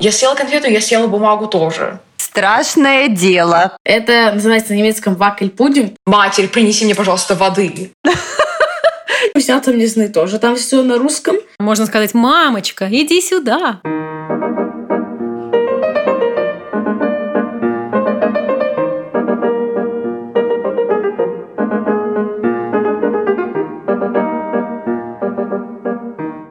Я съела конфету, я съела бумагу тоже. Страшное дело. Это называется на немецком вакель-пудинг. Матерь, принеси мне, пожалуйста, воды. Вкуснятам не знаю тоже. Там все на русском. Можно сказать, мамочка, иди сюда.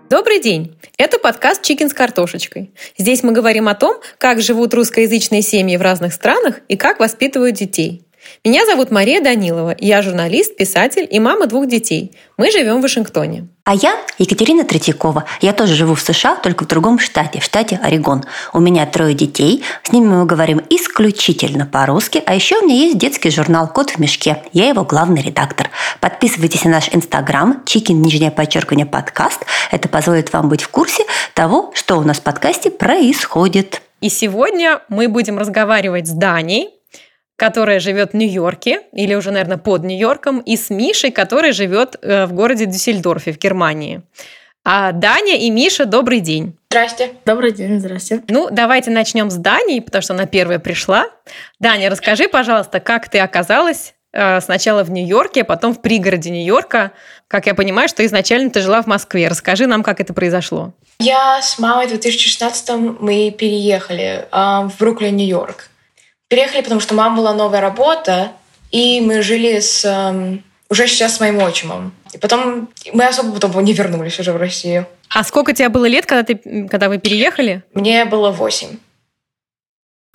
Добрый день! Это подкаст «Чикен с картошечкой». Здесь мы говорим о том, как живут русскоязычные семьи в разных странах и как воспитывают детей. Меня зовут Мария Данилова. Я журналист, писатель и мама двух детей. Мы живем в Вашингтоне. А я Екатерина Третьякова. Я тоже живу в США, только в другом штате, в штате Орегон. У меня трое детей. С ними мы говорим исключительно по-русски. А еще у меня есть детский журнал «Кот в мешке». Я его главный редактор. Подписывайтесь на наш инстаграм чикин, нижнее подчеркивание, подкаст. Это позволит вам быть в курсе того, что у нас в подкасте происходит. И сегодня мы будем разговаривать с Даней, которая живет в Нью-Йорке, или уже, наверное, под Нью-Йорком, и с Мишей, который живет э, в городе Дюссельдорфе в Германии. А Даня и Миша, добрый день. Здрасте. Добрый день, здрасте. Ну, давайте начнем с Дани, потому что она первая пришла. Даня, расскажи, пожалуйста, как ты оказалась э, сначала в Нью-Йорке, а потом в пригороде Нью-Йорка. Как я понимаю, что изначально ты жила в Москве. Расскажи нам, как это произошло. Я с мамой в 2016 мы переехали э, в Бруклин, Нью-Йорк. Переехали, потому что у мамы была новая работа, и мы жили с эм, уже сейчас с моим отчимом. И потом мы особо потом не вернулись уже в Россию. А сколько тебе было лет, когда, ты, когда вы переехали? Мне было восемь.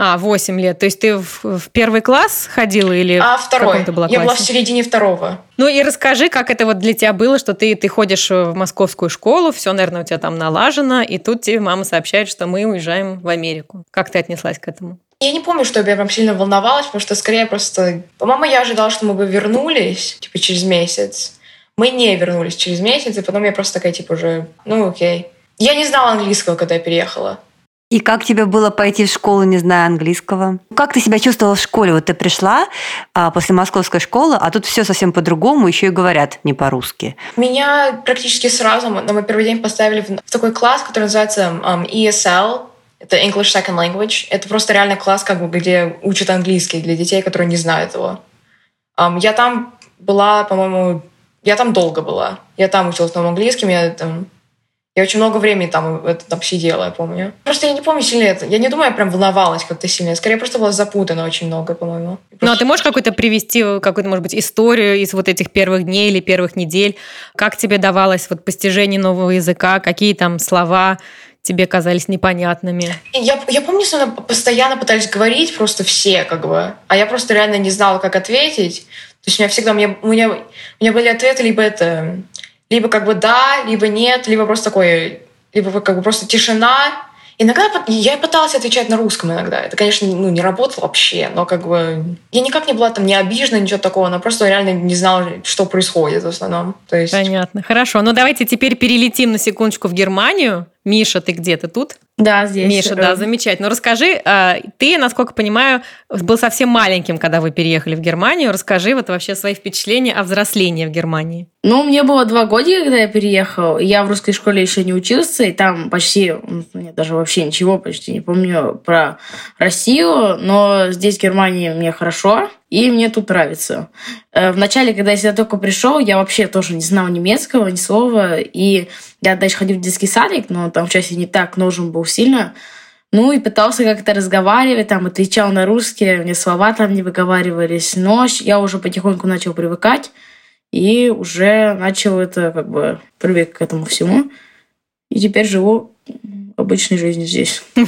А, восемь лет. То есть ты в, в первый класс ходила или а, в второй. каком ты была Я классе? была в середине второго. Ну и расскажи, как это вот для тебя было, что ты, ты ходишь в московскую школу, все, наверное, у тебя там налажено, и тут тебе мама сообщает, что мы уезжаем в Америку. Как ты отнеслась к этому? Я не помню, что я прям сильно волновалась, потому что скорее просто... По-моему, я ожидала, что мы бы вернулись, типа, через месяц. Мы не вернулись через месяц, и потом я просто такая, типа, уже, ну окей. Я не знала английского, когда я переехала. И как тебе было пойти в школу, не зная английского? Как ты себя чувствовала в школе? Вот ты пришла а, после московской школы, а тут все совсем по-другому, еще и говорят не по-русски. Меня практически сразу на мой первый день поставили в, такой класс, который называется um, ESL, это English Second Language. Это просто реально класс, как бы, где учат английский для детей, которые не знают его. Um, я там была, по-моему, я там долго была. Я там училась новым английским, я там я очень много времени там, это, там сидела, я помню. Просто я не помню сильно это. Я не думаю, я прям волновалась как-то сильно. Скорее, просто была запутана очень много, по-моему. Просто... Ну, а ты можешь какую-то привести, какую-то, может быть, историю из вот этих первых дней или первых недель? Как тебе давалось вот постижение нового языка? Какие там слова тебе казались непонятными? Я, я помню, что постоянно пытались говорить просто все, как бы. А я просто реально не знала, как ответить. То есть у меня всегда, у меня, у меня, у меня были ответы либо это либо как бы да, либо нет, либо просто такое, либо как бы просто тишина. Иногда я пыталась отвечать на русском иногда. Это, конечно, ну, не работало вообще, но как бы я никак не была там не обижена, ничего такого, но просто реально не знала, что происходит в основном. То есть... Понятно. Хорошо. Ну давайте теперь перелетим на секундочку в Германию. Миша, ты где? Ты тут? Да, здесь. Миша, да, замечательно. Ну расскажи, а, ты, насколько понимаю, был совсем маленьким, когда вы переехали в Германию. Расскажи вот вообще свои впечатления о взрослении в Германии. Ну, мне было два года, когда я переехал. Я в русской школе еще не учился, и там почти, нет, даже вообще ничего почти не помню про Россию, но здесь, в Германии, мне хорошо, и мне тут нравится. Вначале, когда я сюда только пришел, я вообще тоже не знал немецкого, ни слова, и я дальше ходил в детский садик, но там в части не так нужен был сильно. Ну и пытался как-то разговаривать, там отвечал на русский, мне слова там не выговаривались. Но я уже потихоньку начал привыкать и уже начал это как бы привык к этому всему. И теперь живу обычной жизнью здесь.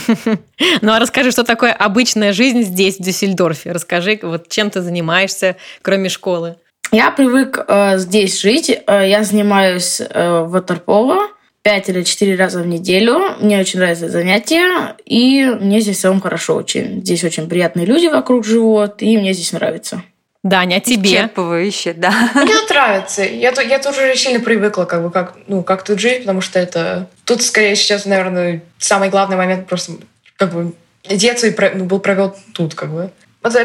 Ну а расскажи, что такое обычная жизнь здесь, в Дюссельдорфе? Расскажи, вот чем ты занимаешься, кроме школы? Я привык э, здесь жить. Э, я занимаюсь э, ватерполо пять или четыре раза в неделю. Мне очень нравится занятие, и мне здесь в целом хорошо очень. Здесь очень приятные люди вокруг живут, и мне здесь нравится. Даня, а тебе? Исчерпывающе, да. Мне тут нравится. Я, я тоже сильно привыкла, как бы, как, ну, как тут жить, потому что это... Тут, скорее, сейчас, наверное, самый главный момент просто, как бы, детство ну, был провел тут, как бы.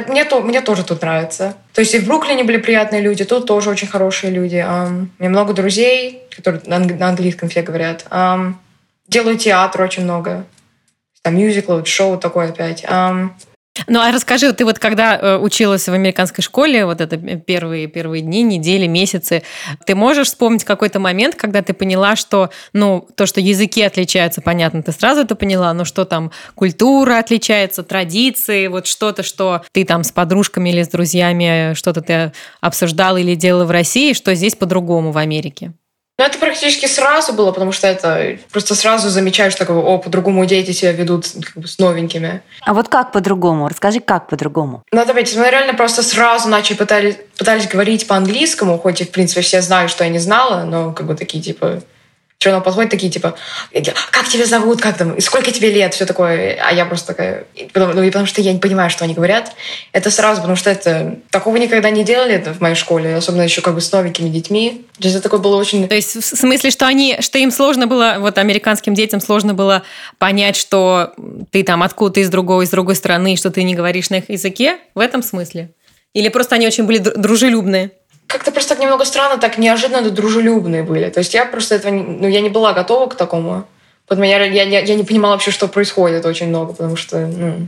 Мне, то, мне тоже тут нравится. То есть и в Бруклине были приятные люди, тут тоже очень хорошие люди. Um, у меня много друзей, которые на, анг- на английском все говорят. Um, делаю театр очень много. мюзикл, шоу такое опять. Um, ну, а расскажи, ты вот когда э, училась в американской школе, вот это первые, первые дни, недели, месяцы, ты можешь вспомнить какой-то момент, когда ты поняла, что, ну, то, что языки отличаются, понятно, ты сразу это поняла, но что там культура отличается, традиции, вот что-то, что ты там с подружками или с друзьями что-то ты обсуждала или делала в России, что здесь по-другому в Америке? Ну, это практически сразу было, потому что это просто сразу замечаешь, что о, по-другому дети себя ведут как бы, с новенькими. А вот как по-другому? Расскажи, как по-другому? Ну, давайте, мы реально просто сразу начали пытались, пытались говорить по-английскому, хоть и, в принципе, все знают, что я не знала, но как бы такие, типа, что равно подходят такие, типа, как тебя зовут, как там, и сколько тебе лет, все такое. А я просто такая, потому, ну, и потому что я не понимаю, что они говорят. Это сразу, потому что это такого никогда не делали в моей школе, особенно еще как бы с новенькими детьми. То есть это такое было очень... То есть в смысле, что они, что им сложно было, вот американским детям сложно было понять, что ты там откуда-то из другого, из другой страны, что ты не говоришь на их языке? В этом смысле? Или просто они очень были дружелюбные? Как-то просто немного странно, так неожиданно дружелюбные были. То есть я просто этого, ну, я не была готова к такому. Поэтому я, я, я не понимала вообще, что происходит очень много, потому что, ну,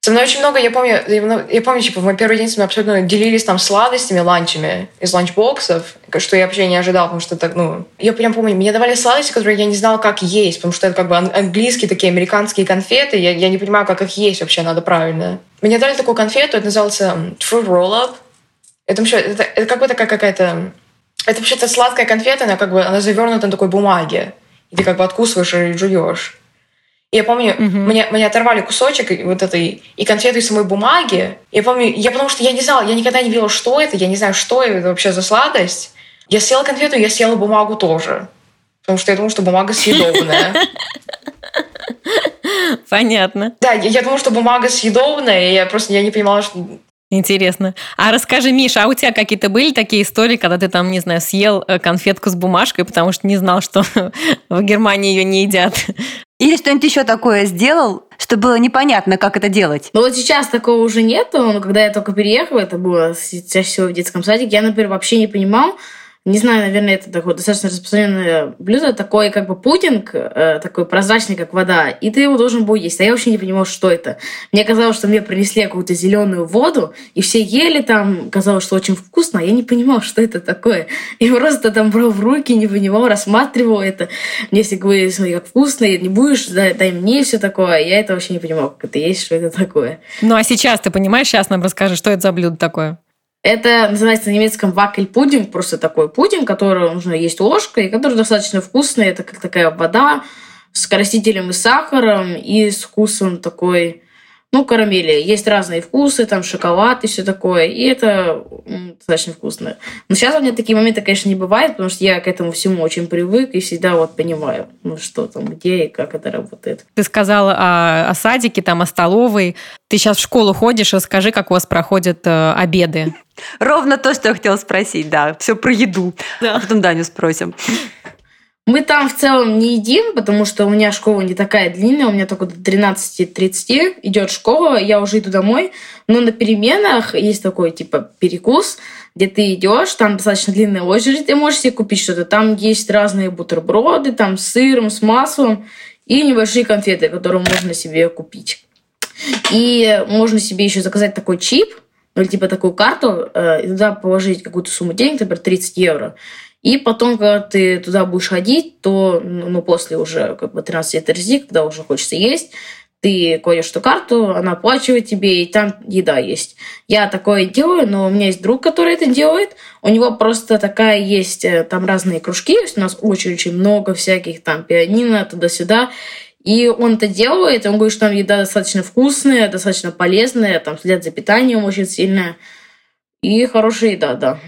со мной очень много, я помню, я, я помню, типа, в мой первый день с мной абсолютно делились там сладостями, ланчами из ланчбоксов, что я вообще не ожидала, потому что так, ну... Я прям помню, мне давали сладости, которые я не знала, как есть, потому что это как бы английские такие американские конфеты, я, я не понимаю, как их есть вообще, надо правильно. Мне дали такую конфету, это назывался Fruit Roll-Up, это вообще, это, это как бы такая какая-то... Это вообще-то сладкая конфета, она как бы она завернута на такой бумаге. И ты как бы откусываешь и жуешь. И я помню, mm-hmm. мне, мне оторвали кусочек вот этой и конфеты из самой бумаги. Я помню, я потому что я не знала, я никогда не видела, что это, я не знаю, что это вообще за сладость. Я съела конфету, я съела бумагу тоже. Потому что я думала, что бумага съедобная. Понятно. Да, я, я думала, что бумага съедобная, и я просто я не понимала, что, Интересно. А расскажи, Миша, а у тебя какие-то были такие истории, когда ты там, не знаю, съел э, конфетку с бумажкой, потому что не знал, что в Германии ее не едят? Или что-нибудь еще такое сделал, что было непонятно, как это делать? Ну вот сейчас такого уже нету, но когда я только переехала, это было чаще всего в детском садике, я, например, вообще не понимал, не знаю, наверное, это такое достаточно распространенное блюдо, такой как бы пудинг, э, такой прозрачный, как вода, и ты его должен был есть. А я вообще не понимала, что это. Мне казалось, что мне принесли какую-то зеленую воду, и все ели там, казалось, что очень вкусно, а я не понимала, что это такое. И просто там брал в руки, не понимал, рассматривал это. Мне все говорили, смотри, как вкусно, не будешь, дай, дай мне все такое. Я это вообще не понимала, как это есть, что это такое. Ну а сейчас ты понимаешь, сейчас нам расскажешь, что это за блюдо такое? Это называется на немецком вакель-пудинг, просто такой пудинг, который нужно есть ложкой, и который достаточно вкусный. Это как такая вода с красителем и сахаром и с вкусом такой ну, карамели. Есть разные вкусы, там шоколад и все такое. И это достаточно вкусно. Но сейчас у меня такие моменты, конечно, не бывает, потому что я к этому всему очень привык и всегда вот понимаю, ну, что там, где и как это работает. Ты сказала о, о садике, там, о столовой. Ты сейчас в школу ходишь, расскажи, как у вас проходят э, обеды. Ровно то, что я хотела спросить, да. Все про еду. Да. А потом Даню спросим. Мы там в целом не едим, потому что у меня школа не такая длинная, у меня только до 13.30 идет школа, я уже иду домой. Но на переменах есть такой типа перекус, где ты идешь, там достаточно длинная очередь, ты можешь себе купить что-то. Там есть разные бутерброды, там с сыром, с маслом и небольшие конфеты, которые можно себе купить. И можно себе еще заказать такой чип, ну, или типа такую карту, э, и туда положить какую-то сумму денег, например, 30 евро. И потом, когда ты туда будешь ходить, то ну, ну после уже как бы 13 лет когда уже хочется есть, ты кладешь эту карту, она оплачивает тебе, и там еда есть. Я такое делаю, но у меня есть друг, который это делает. У него просто такая есть, э, там разные кружки, у нас очень-очень много всяких там пианино, туда-сюда. И он это делает, он говорит, что там еда достаточно вкусная, достаточно полезная, там следят за питанием очень сильно. И хорошая еда, да.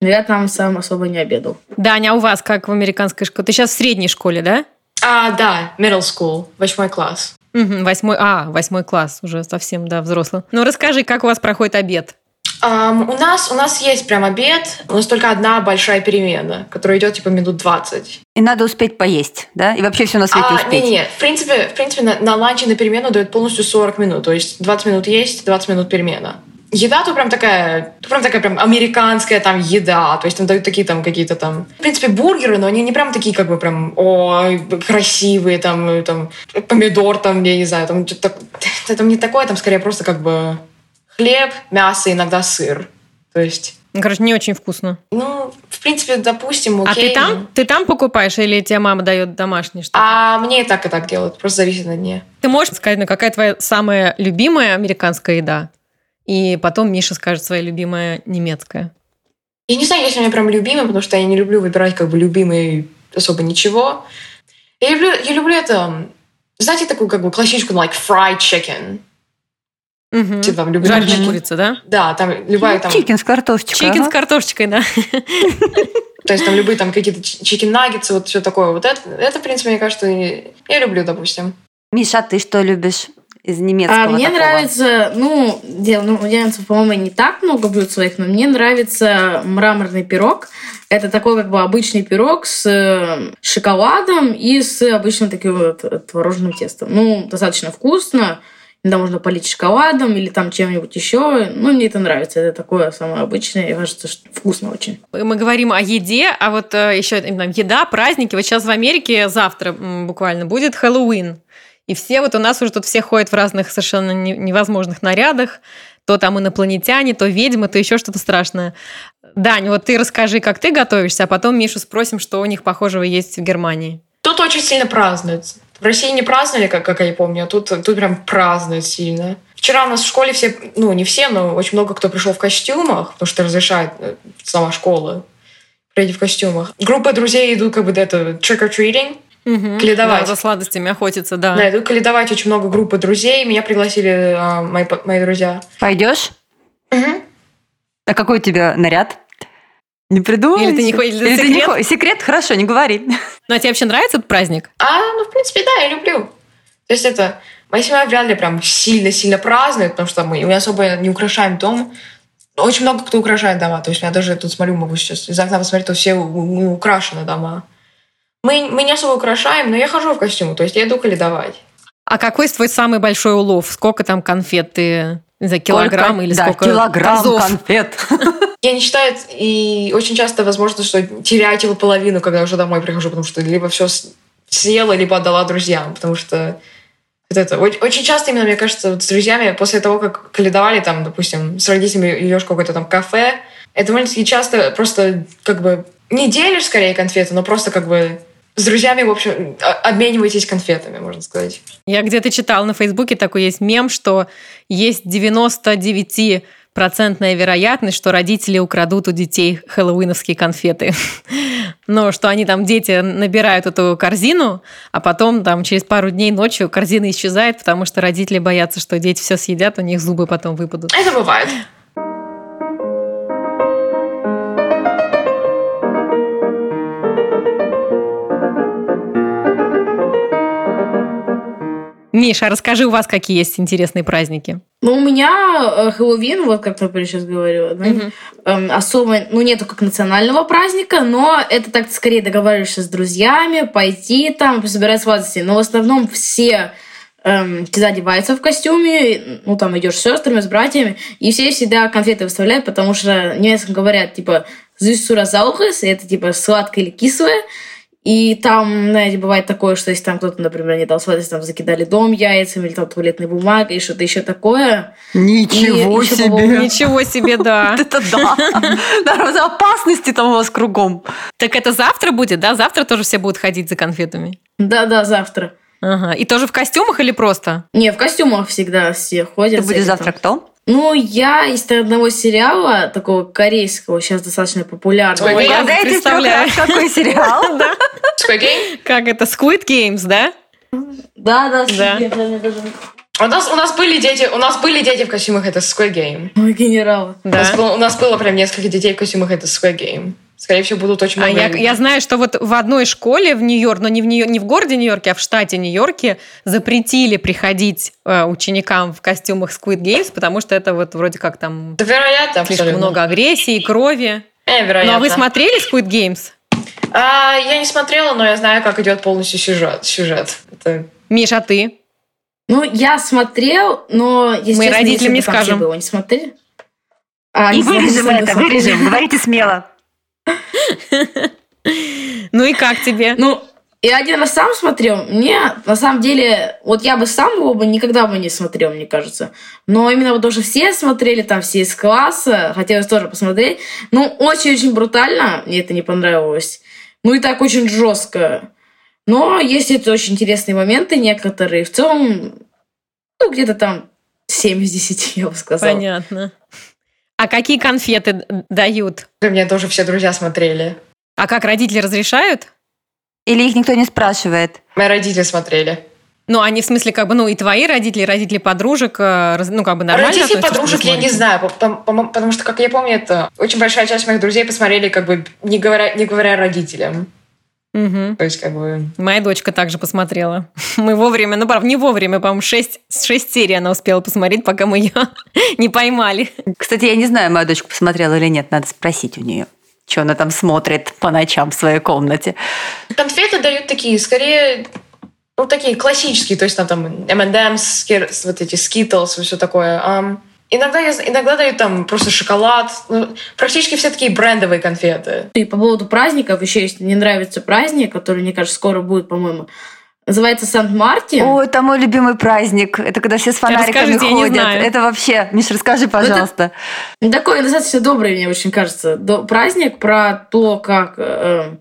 Но я там сам особо не обедал. Даня, а у вас как в американской школе? Ты сейчас в средней школе, да? А, да, middle school, восьмой класс. Угу, восьмой, а, восьмой класс, уже совсем, да, взрослый. Ну, расскажи, как у вас проходит обед? Um, у, нас, у нас есть прям обед, у нас только одна большая перемена, которая идет типа минут 20. И надо успеть поесть, да? И вообще все на свете а, успеть? Нет, нет. В принципе, в принципе на, на ланч и на перемену дают полностью 40 минут. То есть 20 минут есть, 20 минут перемена. Еда тут прям такая, тут прям такая прям американская там еда, то есть там дают такие там какие-то там, в принципе, бургеры, но они не прям такие как бы прям, ой, красивые, там, там, помидор там, я не знаю, там, это там не такое, там скорее просто как бы хлеб, мясо, иногда сыр, то есть ну, короче, не очень вкусно. Ну, в принципе, допустим, окей. А ты там, ты там покупаешь или тебе мама дает домашнее что-то? А мне и так, и так делают. Просто зависит на дне. Ты можешь сказать, ну, какая твоя самая любимая американская еда? И потом Миша скажет своя любимая немецкая. Я не знаю, если у меня прям любимая, потому что я не люблю выбирать как бы любимый особо ничего. Я люблю, я люблю это, знаете, такую как бы классическую, like fried chicken. Угу. Типа, там любая Жареная курица, да? Да, там любая там... Chicken с картошечкой. Chicken ага. с картошечкой, да. То есть там любые там какие-то chicken наггетсы, вот все такое. Вот это, это, в принципе, мне кажется, я люблю, допустим. Миша, а ты что любишь? Из немецкого А мне такого? нравится, ну, дел, ну, у по-моему, не так много блюд своих, но мне нравится мраморный пирог. Это такой как бы обычный пирог с э, шоколадом и с обычным таким вот творожным тестом. Ну, достаточно вкусно. Иногда можно полить шоколадом или там чем-нибудь еще. Ну, мне это нравится. Это такое самое обычное. И кажется, что вкусно очень. Мы говорим о еде, а вот э, еще именно еда, праздники. Вот сейчас в Америке завтра буквально будет Хэллоуин. И все вот у нас уже тут все ходят в разных совершенно невозможных нарядах. То там инопланетяне, то ведьмы, то еще что-то страшное. Дань, вот ты расскажи, как ты готовишься, а потом Мишу спросим, что у них похожего есть в Германии. Тут очень сильно празднуется. В России не праздновали, как, как я помню, а тут, тут прям празднуют сильно. Вчера у нас в школе все, ну не все, но очень много кто пришел в костюмах, потому что разрешает э, сама школа прийти в костюмах. Группа друзей идут как бы это trick-or-treating, Угу. Каледовать. Да, за сладостями охотиться, да. Да, идут каледовать очень много группы друзей. Меня пригласили а, мои, мои друзья. Пойдешь? Угу. А какой у тебя наряд? Не придумал? Или ты не хочешь? Или секрет? Ты не... Секрет? Хорошо, не говори. Ну, а тебе вообще нравится этот праздник? А, ну, в принципе, да, я люблю. То есть это... Моя семья вряд ли прям сильно-сильно празднует, потому что мы, мы особо не украшаем дом. Очень много кто украшает дома. То есть я даже тут смотрю, могу сейчас из окна посмотреть, то все украшены дома. Мы, мы не особо украшаем, но я хожу в костюм, то есть я иду каледовать. А какой твой самый большой улов? Сколько там конфет ты не знаю, килограмм сколько, или да, сколько килограмм тазов. конфет. Я не считаю, и очень часто возможно, что теряю его половину, когда уже домой прихожу, потому что либо все съела, либо отдала друзьям, потому что это, это очень часто именно, мне кажется, вот с друзьями после того, как каледовали там, допустим, с родителями идешь в какое-то там кафе, это довольно-таки часто просто как бы не делишь скорее конфеты, но просто как бы с друзьями, в общем, обмениваетесь конфетами, можно сказать. Я где-то читала на Фейсбуке такой есть мем, что есть 99 процентная вероятность, что родители украдут у детей хэллоуиновские конфеты. Но что они там, дети, набирают эту корзину, а потом там через пару дней ночью корзина исчезает, потому что родители боятся, что дети все съедят, у них зубы потом выпадут. Это бывает. Миша, расскажи, у вас какие есть интересные праздники? Ну, у меня э, Хэллоуин, вот как я сейчас говорила, да, угу. эм, особо, ну, нету как национального праздника, но это так скорее договариваешься с друзьями, пойти там, пособирать сладости. Но в основном все эм, всегда одеваются в костюме, ну, там идешь с сестрами, с братьями, и все всегда конфеты выставляют, потому что немецком говорят, типа, «Зюссура заухес», это, типа, сладкое или кислое, и там, знаете, бывает такое, что если там кто-то, например, не дал сладость, там закидали дом яйцами или там туалетной бумагой, и что-то еще такое. Ничего и, себе! Еще Ничего себе, да. Это да. Опасности там у вас кругом. Так это завтра будет, да? Завтра тоже все будут ходить за конфетами? Да-да, завтра. Ага. И тоже в костюмах или просто? Не, в костюмах всегда все ходят. Ты будешь завтра кто? Ну, я из одного сериала, такого корейского, сейчас достаточно популярного. Ой, я представляю. Какой сериал? Как это? Squid Games, да? Да, да, да. У нас, у нас были дети, у нас были дети в костюмах, это Squid Game. Ой, генерал. Да. У, нас было, у нас было прям несколько детей в костюмах, это Squid Game. Скорее всего, будут очень а много. А я, я знаю, что вот в одной школе в Нью-Йорке, но не в, Нью- не в городе Нью-Йорке, а в штате Нью-Йорке запретили приходить э, ученикам в костюмах Squid Games, потому что это вот вроде как там да, вероятно, слишком абсолютно. много агрессии, крови. Э, вероятно. Ну а вы смотрели Squid Games? А, я не смотрела, но я знаю, как идет полностью сюжет. сюжет. Это... Миш, а ты? Ну, я смотрел, но, если Мы честно, родителям не скажем. Его не смотрели? А, И не вырежем это, вырежем. Говорите смело. Ну и как тебе? Ну, я один раз сам смотрел. Мне, на самом деле, вот я бы сам его бы никогда бы не смотрел, мне кажется. Но именно вот тоже все смотрели, там все из класса, хотелось тоже посмотреть. Ну, очень-очень брутально, мне это не понравилось. Ну и так очень жестко. Но есть это очень интересные моменты некоторые. В целом, ну, где-то там 7 из 10, я бы сказала. Понятно. А какие конфеты дают? У меня тоже все друзья смотрели. А как родители разрешают? Или их никто не спрашивает? Мои родители смотрели. Ну, они в смысле, как бы, ну, и твои родители, и родители подружек, э, ну, как бы нормально что подружек я не знаю, по- по- по- потому что, как я помню, это очень большая часть моих друзей посмотрели, как бы не говоря, не говоря родителям. Мгм. То есть, как бы... Моя дочка также посмотрела. Мы вовремя, ну, правда, не вовремя, по-моему, 6, 6 серий она успела посмотреть, пока мы ее не поймали. Кстати, я не знаю, моя дочка посмотрела или нет. Надо спросить у нее, что она там смотрит по ночам в своей комнате. Конфеты дают такие, скорее, ну, такие классические, то есть там, там M&M's, вот эти Skittles и все такое. Ам, иногда, я иногда дают там просто шоколад. Ну, практически все такие брендовые конфеты. И по поводу праздников еще есть, мне нравится праздник, который, мне кажется, скоро будет, по-моему. Называется Сант-Мартин. О, это мой любимый праздник. Это когда все с фонариками Расскажите, я не ходят. знаю. Это вообще... Миш, расскажи, пожалуйста. Такой достаточно добрый, мне очень кажется, праздник про то, как э,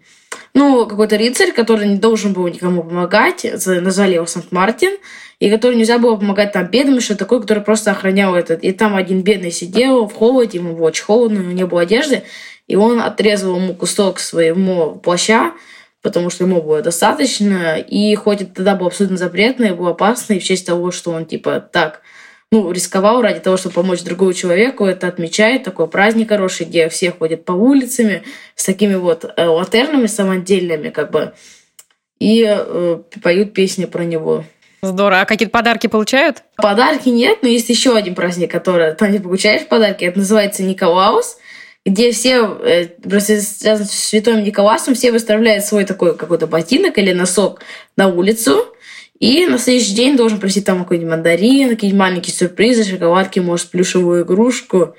ну, какой-то рыцарь, который не должен был никому помогать, назвали его Сант-Мартин, и который нельзя было помогать там бедным, что такой, который просто охранял этот. И там один бедный сидел в холоде, ему было очень холодно, у него не было одежды, и он отрезал ему кусок своего плаща, потому что ему было достаточно, и хоть это тогда было абсолютно запретно и было опасно, и в честь того, что он типа так ну, рисковал ради того, чтобы помочь другому человеку, это отмечает, такой праздник хороший, где все ходят по улицами с такими вот э, латернами самодельными, как бы, и э, поют песни про него. Здорово. А какие-то подарки получают? Подарки нет, но есть еще один праздник, который там не получаешь подарки, это называется Николаус, где все, э, просто связано с Святым Николаусом, все выставляют свой такой какой-то ботинок или носок на улицу, и на следующий день должен прийти там какой-нибудь мандарин, какие-нибудь маленькие сюрпризы, шоколадки, может, плюшевую игрушку.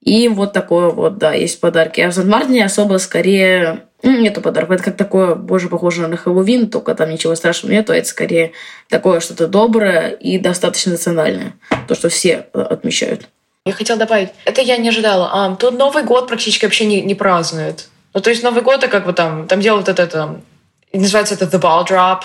И вот такое вот, да, есть подарки. А в Сан-Мартине особо скорее м, нету подарков. Это как такое, больше похоже на Хэллоуин, только там ничего страшного нету. Это скорее такое что-то доброе и достаточно национальное. То, что все э, отмечают. Я хотела добавить, это я не ожидала. А, тут Новый год практически вообще не, не празднуют. Ну, то есть Новый год, это как бы там, там делают это, это называется это The Ball Drop.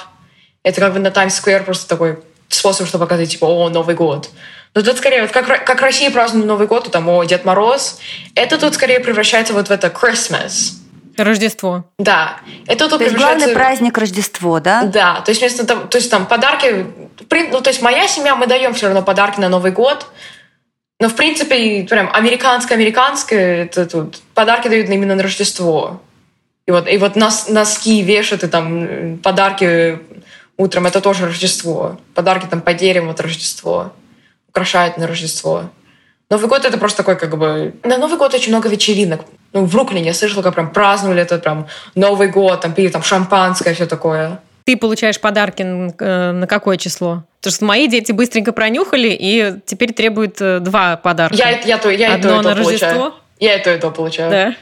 Это как бы на Times Square просто такой способ, чтобы показать, типа, о, Новый год. Но тут скорее, вот как, как Россия празднует Новый год, то там, о, Дед Мороз. Это тут скорее превращается вот в это Christmas. Рождество. Да. Это тут То есть превращается... главный праздник Рождество, да? Да, то есть вместо того, то есть там подарки, ну то есть моя семья, мы даем все равно подарки на Новый год, но в принципе и прям американско-американское, это тут подарки дают именно на Рождество. И вот, и вот нос, носки вешают, и там э, подарки утром, это тоже Рождество. Подарки там по дереву, это Рождество. Украшают на Рождество. Новый год это просто такой как бы... На Новый год очень много вечеринок. Ну, в Бруклине я слышала, как прям праздновали этот прям Новый год, там пили там шампанское, все такое. Ты получаешь подарки э, на какое число? Потому что мои дети быстренько пронюхали и теперь требуют э, два подарка. Я, я, то, я и Одно то, и то на получаю. Рождество? Я и то, и то получаю. Да?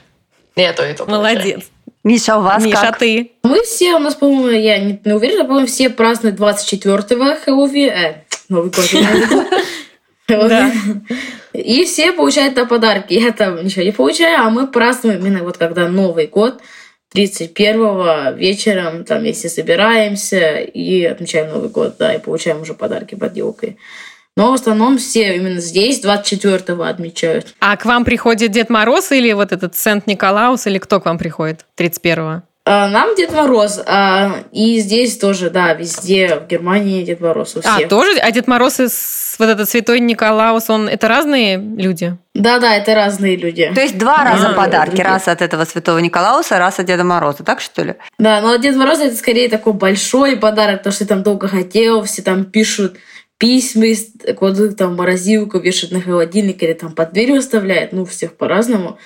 Я и то, и то получаю. Миша, у вас Миша, как? ты? Мы все, у нас, по-моему, я не, не уверена, по-моему, все празднуют 24-го Хэллоуин, э, Новый год. Да. И все получают там подарки. Я там ничего не получаю, а мы празднуем именно вот когда Новый год, 31-го вечером, там вместе собираемся и отмечаем Новый год, да, и получаем уже подарки под елкой. Но в основном все именно здесь 24-го отмечают. А к вам приходит Дед Мороз или вот этот Сент-Николаус, или кто к вам приходит 31-го? А, Нам Дед Мороз, а, и здесь тоже, да, везде, в Германии Дед Мороз у А, всех. тоже? А Дед Мороз и вот этот Святой Николаус, он это разные люди? Да-да, это разные люди. То есть два раза А, подарки. Раз от этого Святого Николауса, раз от Деда Мороза. Так что ли? Да, но Дед Мороз это скорее такой большой подарок, то, что ты там долго хотел, все там пишут письма, кладут там в морозилку, вешают на холодильник или там под дверь выставляют, ну, всех по-разному.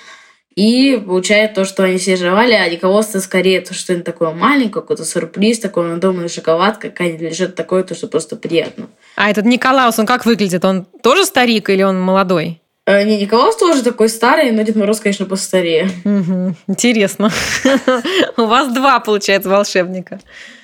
И получает то, что они все желали, а Николас-то скорее то, что это такое маленькое, какой-то сюрприз, такой надуманный шоколад, какая-нибудь лежит такое, то, что просто приятно. А этот Николаус, он как выглядит? Он тоже старик или он молодой? Э, не, Николаус тоже такой старый, но Дед Мороз, конечно, постарее. Угу, интересно. У вас два, получается, волшебника.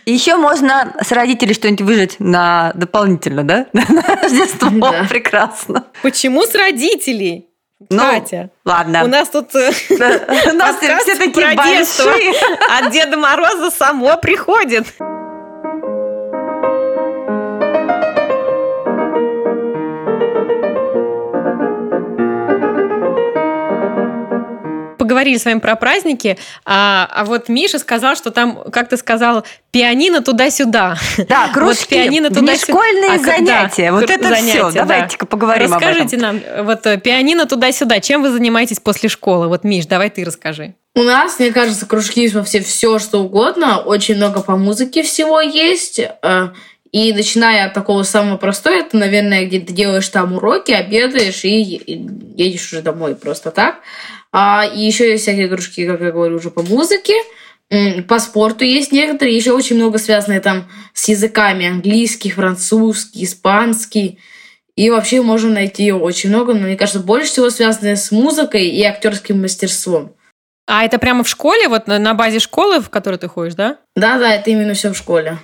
Еще можно с родителей что-нибудь выжить на дополнительно, да? На Рождество. Да. Прекрасно. Почему с родителей? Ну, Катя, Ладно. у нас тут э, У нас все такие про детство. большие. от Деда Мороза само приходит. Поговорили с вами про праздники, а, а вот Миша сказал, что там, как ты сказал, пианино туда-сюда. Да, Вот кружки, пианино туда внешкольные А, как- да, занятия. Вот это занятия, все. да. Давайте-ка поговорим об этом. Расскажите нам, вот э, пианино туда-сюда. Чем вы занимаетесь после школы? Вот, Миш, давай ты расскажи. У нас, мне кажется, кружки во все, все что угодно. Очень много по музыке всего есть. э, И начиная от такого самого простого, это, наверное, где ты делаешь там уроки, обедаешь и и едешь уже домой просто так. А, и еще есть всякие кружки, как я говорю, уже по музыке. По спорту есть некоторые, еще очень много связанные там с языками. Английский, французский, испанский. И вообще можно найти очень много, но мне кажется, больше всего связанное с музыкой и актерским мастерством. А это прямо в школе, вот на, базе школы, в которой ты ходишь, да? Да-да, это именно все в школе.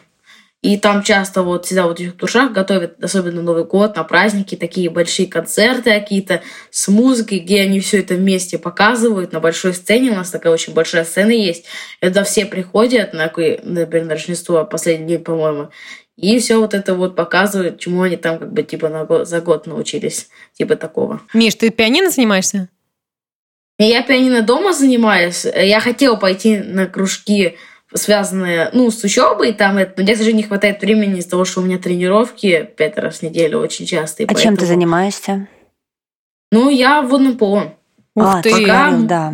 И там часто вот всегда вот в этих туршах готовят, особенно Новый год, на праздники, такие большие концерты какие-то с музыкой, где они все это вместе показывают на большой сцене. У нас такая очень большая сцена есть. Это все приходят на, какой- например, на Рождество, последний день, по-моему, и все вот это вот показывают, чему они там как бы типа на го- за год научились, типа такого. Миш, ты пианино занимаешься? Я пианино дома занимаюсь. Я хотела пойти на кружки, связанные ну, с учебой, там, это, но мне, к сожалению, не хватает времени из-за того, что у меня тренировки пять раз в неделю очень часто. и А чем ты поэтому- занимаешься? Ну, я в водном поло. Ух а, ты. пока- говорил, да.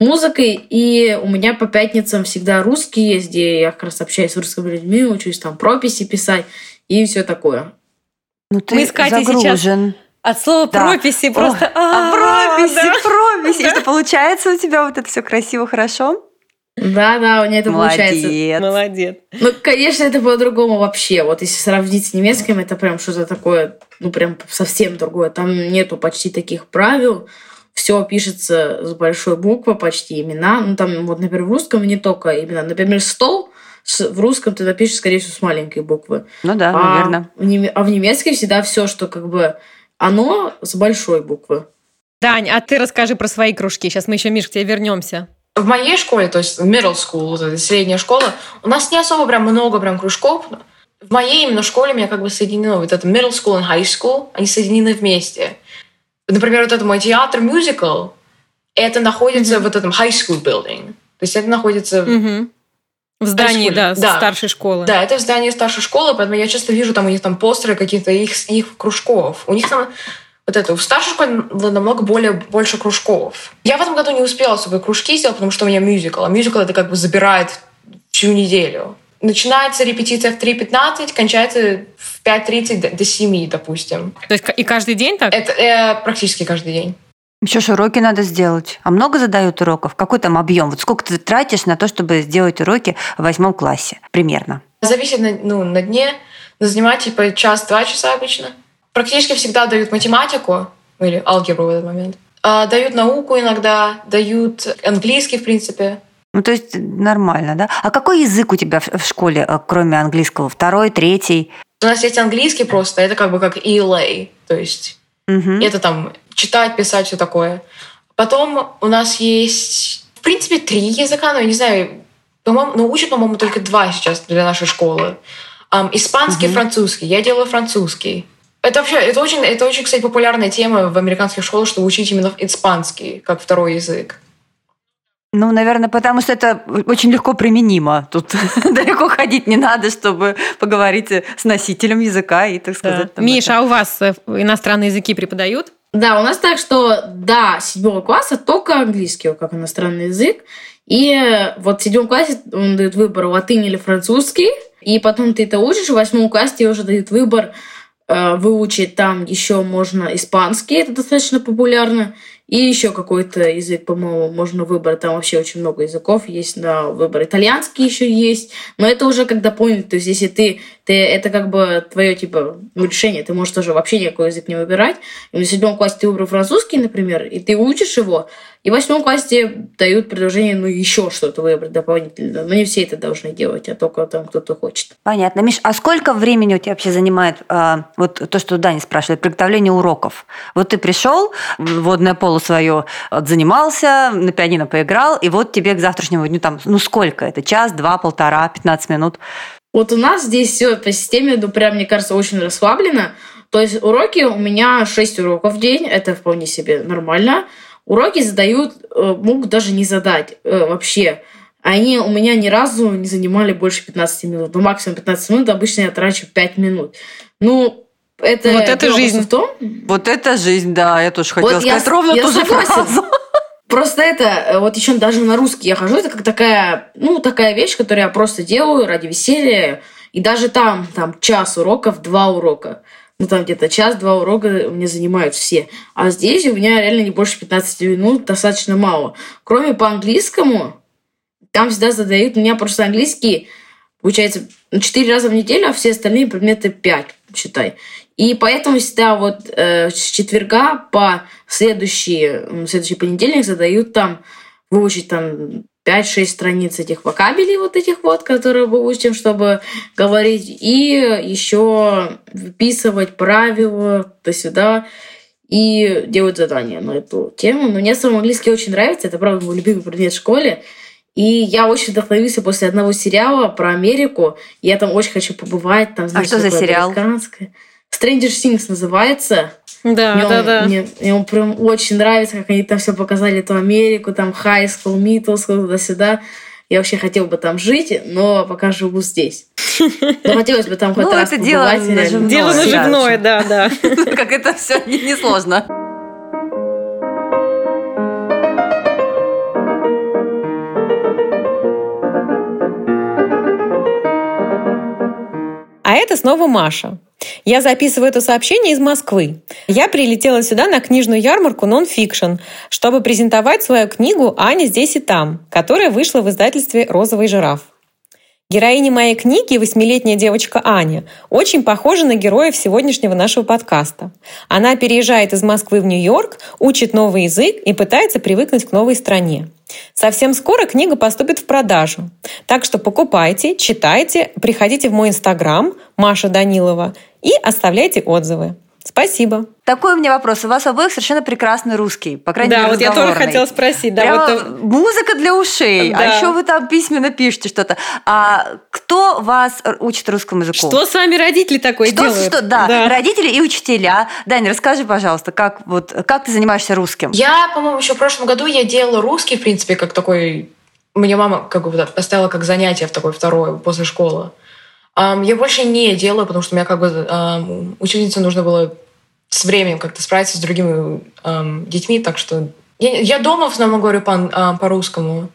Музыкой, и у меня по пятницам всегда русский есть, где я как раз общаюсь с русскими людьми, учусь там прописи писать и все такое. Ну ты Мы с Катей сейчас загружен. От слова Да. прописи просто... Ой, а прописи, да. прописи. Что получается у тебя вот это все красиво, хорошо? Да-да, у меня это получается. Молодец. Молодец. Ну, конечно, это по-другому вообще. Вот если сравнить с немецким, это прям что-то такое, ну, прям совсем другое. Там нету почти таких правил. Все пишется с большой буквы, почти имена. Ну, там, вот, например, в русском не только имена. Например, стол в русском ты напишешь, скорее всего, с маленькой буквы. Ну да, а, наверное. в неме- а в немецком всегда все, что как бы оно с большой буквы. Дань, а ты расскажи про свои кружки. Сейчас мы еще, Миш, к тебе вернемся. В моей школе, то есть в middle school, вот эта средняя школа, у нас не особо прям много прям кружков. В моей именно школе меня как бы соединено. Вот это middle school и high school, они соединены вместе. Например, вот это мой театр, мюзикл, это находится в вот этом high school building. То есть это находится... Мгм. В здании, да, Да. старшей школы. Да, это здание старшей школы, поэтому я часто вижу там у них там постеры каких-то их, их кружков. У них там вот это, в старшей школе намного более, больше кружков. Я в этом году не успела особо кружки сделать, потому что у меня мюзикл. А мюзикл это как бы забирает всю неделю. Начинается репетиция в 3.15, кончается в 5.30 до, до 7, допустим. То есть и каждый день так? Это э, практически каждый день. Еще ж уроки надо сделать. А много задают уроков? Какой там объем? Вот сколько ты тратишь на то, чтобы сделать уроки в восьмом классе? Примерно. Зависит на, ну, на дне. На занимать типа час-два часа обычно. Практически всегда дают математику или алгебру в этот момент. А, дают науку иногда, дают английский, в принципе. Ну, то есть нормально, да? А какой язык у тебя в школе, э, кроме английского? Второй, третий? У нас есть английский просто, это как бы как ELA, то есть Мгм. это там читать, писать, все такое. Потом у нас есть, в принципе, три языка, но я не знаю, по-моему, но учат, по-моему, только два сейчас для нашей школы. Ам, испанский, Мгм. французский. Я делаю французский. Это вообще, это очень, это очень, кстати, популярная тема в американских школах, чтобы учить именно испанский как второй язык. Ну, наверное, потому что это очень легко применимо. Тут далеко ходить не надо, чтобы поговорить с носителем языка и, так Да. сказать... там Миш, это. а у вас э, иностранные языки преподают? Да, у нас так, что до седьмого класса только английский как иностранный язык. И э, вот в седьмом классе он дает выбор латынь или французский. И потом ты это учишь. В восьмом классе тебе уже дают выбор выучить там еще можно испанский, это достаточно популярно. И еще какой-то язык, по-моему, можно выбрать. Там вообще очень много языков есть на выбор. Итальянский еще есть. Но это уже как дополнительно. То есть, если ты, ты это как бы твое типа решение, ты можешь тоже вообще никакой язык не выбирать. И в седьмом классе ты выбрал французский, например, и ты учишь его, и в восьмом классе дают предложение, ну, еще что-то выбрать дополнительно. Но не все это должны делать, а только там кто-то хочет. Понятно. Миш, а сколько времени у тебя вообще занимает э, вот то, что Даня спрашивает, приготовление уроков? Вот ты пришел, водное поло свое занимался, на пианино поиграл, и вот тебе к завтрашнему дню там, ну, сколько это? Час, два, полтора, пятнадцать минут? Вот у нас здесь все по системе, ну, прям, мне кажется, очень расслаблено. То есть уроки у меня 6 уроков в день, это вполне себе нормально. Уроки задают, э, могут даже не задать э, вообще. Они у меня ни разу не занимали больше 15 минут. Ну, максимум 15 минут, обычно я трачу 5 минут. Ну, это, вот это жизнь. В том, вот это жизнь, да, я тоже хотела вот сказать я, ровно я ту же фразу. Просто это, э, вот еще даже на русский я хожу, это как такая, ну, такая вещь, которую я просто делаю ради веселья. И даже там, там час уроков, два урока ну, там где-то час-два урока мне занимают все. А здесь у меня реально не больше 15 минут, достаточно мало. Кроме по английскому, там всегда задают, у меня просто английский, получается, 4 раза в неделю, а все остальные предметы 5, считай. И поэтому всегда вот э, с четверга по следующий, следующий понедельник задают там выучить там 5-6 страниц этих вокабелей вот этих вот, которые мы учим, чтобы говорить, и еще выписывать правила то сюда и делать задания на эту тему. Но мне сам английский очень нравится, это, правда, мой любимый предмет в школе. И я очень вдохновился после одного сериала про Америку. Я там очень хочу побывать. Там, знаешь, а что за сериал? Stranger Things называется. Да, мне да, он, да. Мне, мне он прям очень нравится, как они там все показали, эту Америку, там high school, middle school, туда-сюда. Я вообще хотел бы там жить, но пока живу здесь. Но хотелось бы там хоть ну, раз это дело наживное. Дело наживное, да, да. Как это все несложно. А это снова Маша. Я записываю это сообщение из Москвы. Я прилетела сюда на книжную ярмарку Non-Fiction, чтобы презентовать свою книгу «Аня здесь и там», которая вышла в издательстве «Розовый жираф». Героиня моей книги, восьмилетняя девочка Аня, очень похожа на героев сегодняшнего нашего подкаста. Она переезжает из Москвы в Нью-Йорк, учит новый язык и пытается привыкнуть к новой стране. Совсем скоро книга поступит в продажу. Так что покупайте, читайте, приходите в мой инстаграм Маша Данилова и оставляйте отзывы. Спасибо. Такой у меня вопрос. У вас обоих совершенно прекрасный русский, по крайней да, мере, вот я тоже хотела спросить. Да, Прямо вот... Музыка для ушей, а да. а еще вы там письменно пишете что-то. А кто вас учит русскому языку? Что с вами родители такое что, делают? Что, да, да, родители и учителя. Даня, расскажи, пожалуйста, как, вот, как ты занимаешься русским? Я, по-моему, еще в прошлом году я делала русский, в принципе, как такой... Мне мама как бы поставила как занятие в такое второе после школы. Я больше не делаю, потому что у меня как бы ученице нужно было с временем как-то справиться с другими детьми, так что я, я дома в основном говорю по, uh, по-русскому.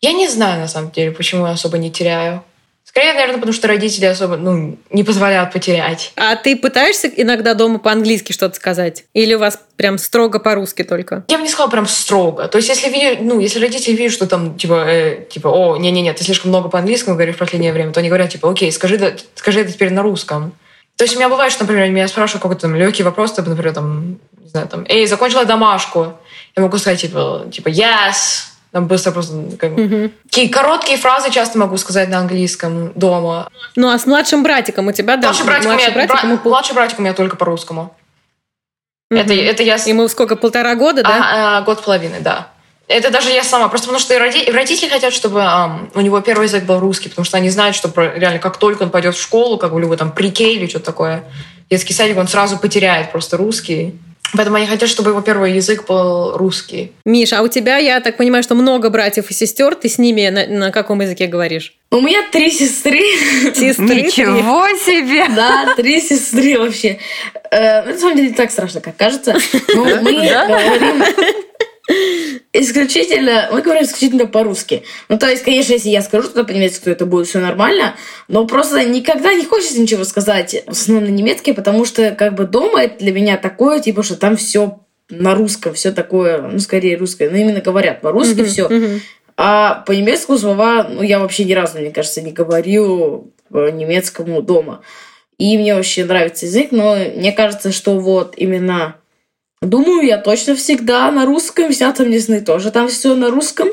Я не знаю, на самом деле, почему я особо не теряю. Скорее, наверное, потому что родители особо ну, не позволяют потерять. А ты пытаешься иногда дома по-английски что-то сказать? Или у вас прям строго по-русски только? Я бы не сказала прям строго. То есть, если, ну, если родители видят, что там, типа, э, типа о, не-не-не, ты слишком много по-английски говоришь в последнее время, то они говорят, типа, окей, скажи, скажи это теперь на русском. То есть у меня бывает, что, например, меня спрашивают какой-то там легкий вопрос, типа, например, там, не знаю, там, эй, закончила домашку. Я могу сказать, типа, типа, yes, там быстро просто как, угу. такие короткие фразы часто могу сказать на английском дома. Ну а с младшим братиком у тебя, да? Младший братик, младший, у меня, братик, бра- младший братик у меня только по-русскому. Угу. Это, это я... Ему сколько, полтора года, да? А, а, год с половиной, да. Это даже я сама. Просто потому что роди... родители хотят, чтобы um, у него первый язык был русский, потому что они знают, что реально как только он пойдет в школу, как у него там прикей или что-то такое, детский садик, он сразу потеряет просто русский. Поэтому они хотят, чтобы его первый язык был русский. Миша, а у тебя, я так понимаю, что много братьев и сестер. Ты с ними на, на каком языке говоришь? У меня три сестры. Сестры? Ничего себе! Да, три сестры вообще. Э, на самом деле не так страшно, как кажется. Но мы говорим исключительно, мы говорим исключительно по-русски. Ну, то есть, конечно, если я скажу что-то по-немецки, то это будет все нормально, но просто никогда не хочется ничего сказать в основном на немецкий, потому что как бы дома это для меня такое, типа, что там все на русском все такое, ну, скорее русское, но именно говорят по-русски все. А по немецкому слова, ну, я вообще ни разу, мне кажется, не говорю по немецкому дома. И мне вообще нравится язык, но мне кажется, что вот именно... Думаю, я точно всегда на русском, вся там не знаю, тоже там все на русском.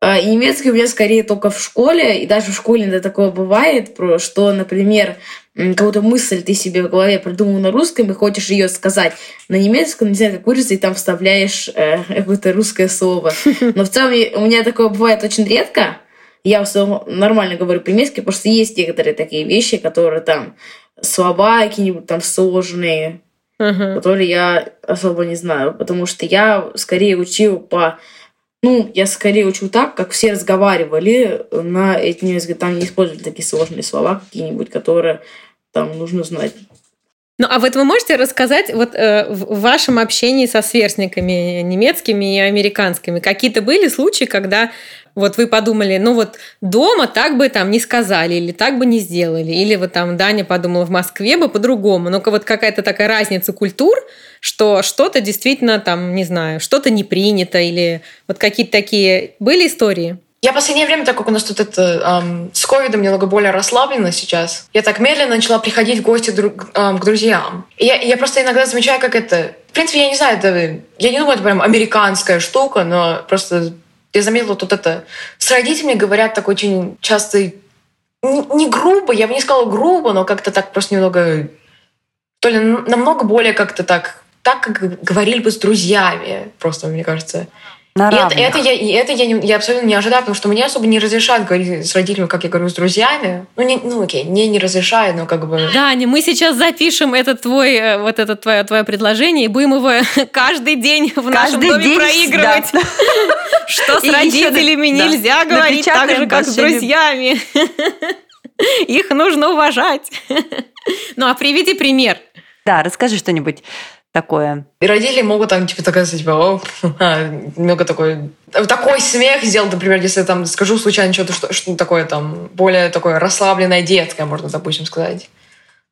А, И немецкий у меня скорее только в школе, и даже в школе иногда такое бывает, про что, например, какую-то мысль ты себе в голове придумал на русском и хочешь ее сказать на немецком, не знаю, как выразить, и там вставляешь э, какое-то русское слово. Но в целом у меня такое бывает очень редко. Я в основном нормально говорю по-немецки, потому что есть некоторые такие вещи, которые там слова какие-нибудь там сложные, Ага. которые я особо не знаю, потому что я скорее учил по... Ну, я скорее учу так, как все разговаривали на этим языке. Там не использовали такие сложные слова какие-нибудь, которые там нужно знать. Ну, а вот вы можете рассказать вот э, в вашем общении со сверстниками немецкими и американскими какие-то были случаи, когда вот вы подумали, ну вот дома так бы там не сказали или так бы не сделали, или вот там Даня подумала в Москве бы по-другому, ну вот какая-то такая разница культур, что что-то действительно там, не знаю, что-то не принято или вот какие-то такие были истории? Я в последнее время, так как у нас тут это ам, с ковидом немного более расслаблено сейчас, я так медленно начала приходить в гости друг- ам, к друзьям. И я, я просто иногда замечаю, как это... В принципе, я не знаю, это... Я не думаю, это прям американская штука, но просто я заметила тут это... С родителями говорят так очень часто... Не, не грубо, я бы не сказала грубо, но как-то так просто немного... То ли намного более как-то так... Так, как говорили бы с друзьями, просто, мне кажется. На И это, это я, и это я, не- я абсолютно не ожидаю, потому что мне особо не разрешают говорить с родителями, как я говорю с друзьями. Ну, не, ну окей, мне не разрешают, но как бы... Даня, мы сейчас запишем этот твой, э, вот это твое, твое предложение и будем его каждый день в нашем Каждый доме день, проигрывать. да. Что с И еще родителями да, нельзя говорить так же, как с друзьями. Их нужно уважать. Ну, а приведи пример. Да, расскажи что-нибудь такое. И родители могут там, типа, такая, типа, о, ха, немного такой... Такой смех сделать, например, если я там скажу случайно что-то, что, что такое там, более такое расслабленное детское, можно, допустим, сказать.